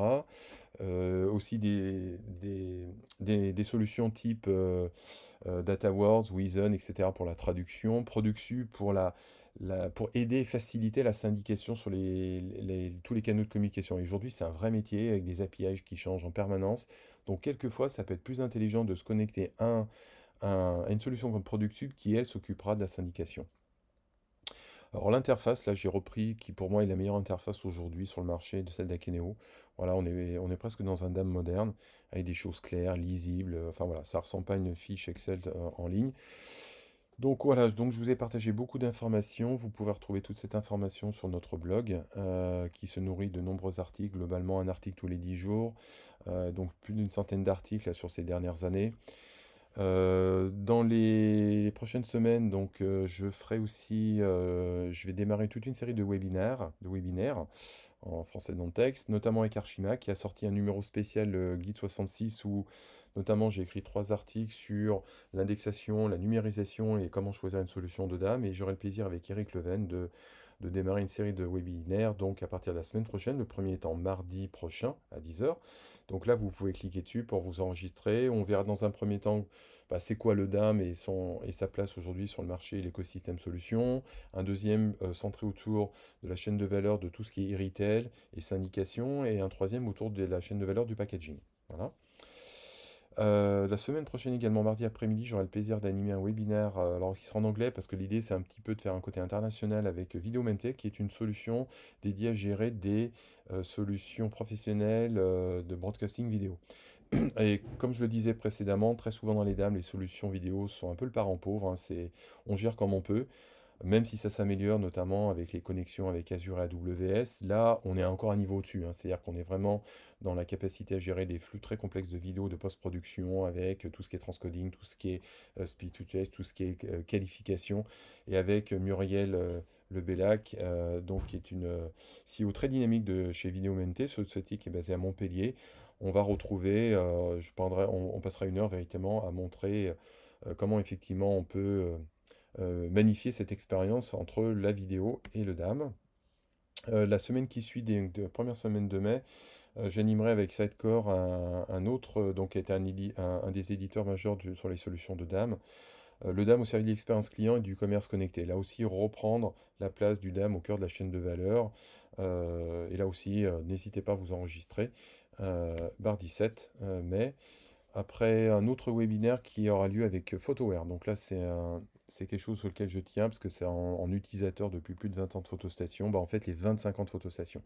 Euh, aussi des, solutions type DataWords, Wizen, etc. pour la traduction, Produxu pour la, pour aider et faciliter la syndication sur tous les canaux de communication. Et aujourd'hui, c'est un vrai métier avec des API qui changent en permanence. Donc, quelquefois, ça peut être plus intelligent de se connecter à, une solution comme ProductSub qui, elle, s'occupera de la syndication. Alors l'interface, là j'ai repris, qui pour moi est la meilleure interface aujourd'hui sur le marché, de celle d'Akeneo. Voilà, on est, on est presque dans un DAM moderne, avec des choses claires, lisibles, enfin voilà, ça ressemble pas à une fiche Excel euh, en ligne. Donc voilà, donc je vous ai partagé beaucoup d'informations. Vous pouvez retrouver toute cette information sur notre blog euh, qui se nourrit de nombreux articles, globalement un article tous les 10 jours, euh, donc plus d'une centaine d'articles sur ces dernières années. Euh, dans les prochaines semaines, donc, je ferai aussi, je vais démarrer toute une série de webinaires, de webinaires en français non texte, notamment avec Archima qui a sorti un numéro spécial Guide 66 où Notamment, j'ai écrit trois articles sur l'indexation, la numérisation et comment choisir une solution de dame. Et j'aurai le plaisir avec Eric Leven de, démarrer une série de webinaires, donc à partir de la semaine prochaine, le premier étant mardi prochain à 10h. Donc là, vous pouvez cliquer dessus pour vous enregistrer. On verra dans un premier temps bah, c'est quoi le DAM et, et sa place aujourd'hui sur le marché l'écosystème solution. Un deuxième euh, centré autour de la chaîne de valeur de tout ce qui est e-retail et syndication. Et un troisième autour de la chaîne de valeur du packaging. Voilà. Euh, la semaine prochaine également, mardi après-midi, j'aurai le plaisir d'animer un webinaire, euh, alors qui sera en anglais, parce que l'idée c'est un petit peu de faire un côté international avec Videomente, qui est une solution dédiée à gérer des euh, solutions professionnelles de broadcasting vidéo. Et comme je le disais précédemment, très souvent dans les dames, les solutions vidéo sont un peu le parent pauvre, hein, on gère comme on peut même si ça s'améliore, notamment avec les connexions avec Azure et AWS, là, on est encore un niveau au-dessus. Hein. C'est-à-dire qu'on est vraiment dans la capacité à gérer des flux très complexes de vidéos de post-production avec tout ce qui est transcoding, tout ce qui est euh, speed to text, tout ce qui est euh, qualification, et avec Muriel euh, Lebellac, donc qui est une CEO très dynamique de chez Videomente, société qui est basée à Montpellier. On va retrouver, on, passera une heure véritablement à montrer comment effectivement on peut euh, magnifier cette expérience entre la vidéo et le DAM. Euh, la semaine qui suit, des, de, première semaine de mai, euh, j'animerai avec Sidecore un, autre, donc qui est un, un, des éditeurs majeurs sur les solutions de DAM, le DAM au service de l'expérience client et du commerce connecté. Là aussi, reprendre la place du DAM au cœur de la chaîne de valeur. et là aussi, n'hésitez pas à vous enregistrer. bar 17 mai après un autre webinaire qui aura lieu avec Photoware. Donc là, c'est un, c'est quelque chose sur lequel je tiens parce que c'est en, utilisateur depuis plus de 20 ans de photostations, bah en fait les 25 ans de photostations.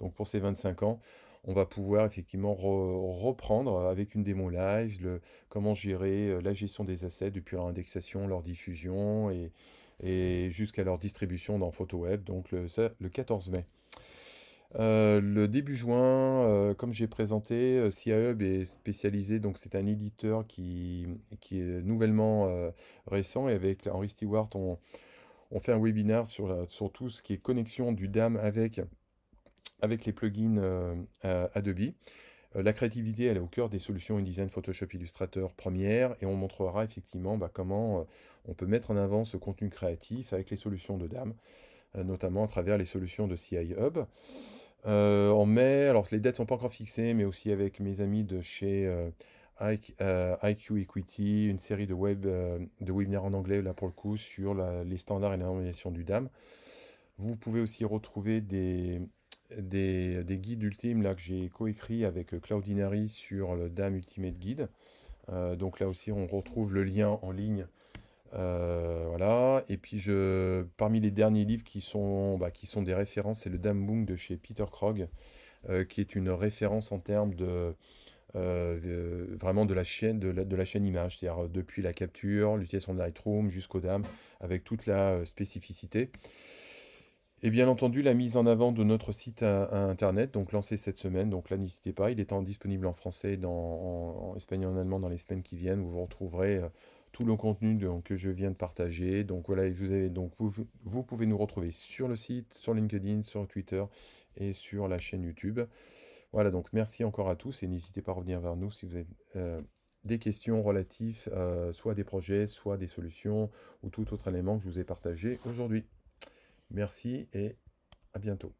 Donc pour ces 25 ans, on va pouvoir effectivement reprendre avec une démo live le, comment gérer euh, la gestion des assets depuis leur indexation, leur diffusion et, jusqu'à leur distribution dans PhotoWeb, donc le, le 14 mai. Euh, le début juin, euh, comme j'ai présenté, euh, Hub est spécialisé, donc c'est un éditeur qui, qui est nouvellement euh, récent et avec Henri Stewart, on, on fait un webinaire sur, sur tout ce qui est connexion du DAM avec, avec les plugins Adobe. La créativité, elle est au cœur des solutions InDesign, Photoshop, Illustrator, Premiere, et on montrera effectivement bah, comment on peut mettre en avant ce contenu créatif avec les solutions de DAM. Euh, notamment à travers les solutions de CI Hub. Euh, en mai, alors les dates sont pas encore fixées, mais aussi avec mes amis de chez euh, IQ Equity, une série de web de webinaires en anglais là pour le coup sur les standards et la du DAM. Vous pouvez aussi retrouver des, des, guides ultimes là que j'ai coécrit avec Cloudinary sur le DAM Ultimate Guide. donc là aussi on retrouve le lien en ligne euh, voilà. Et puis, je, parmi les derniers livres qui sont, bah, qui sont des références, c'est le Damboom de chez Peter Krog, euh, qui est une référence en termes de euh, vraiment de la chaîne de la, chaîne image, c'est-à-dire depuis la capture, l'utilisation de Lightroom jusqu'au DAM, avec toute la spécificité. Et bien entendu, la mise en avant de notre site internet, donc lancé cette semaine. Donc là, n'hésitez pas, il est disponible en français, en, en, espagnol, en allemand dans les semaines qui viennent, où vous retrouverez tout le contenu que je viens de partager. Donc voilà, vous, avez, donc vous, pouvez nous retrouver sur le site, sur LinkedIn, sur Twitter et sur la chaîne YouTube. Voilà, donc merci encore à tous et n'hésitez pas à revenir vers nous si vous avez euh, des questions relatives euh, soit des projets, soit des solutions ou tout autre élément que je vous ai partagé aujourd'hui. Merci et à bientôt.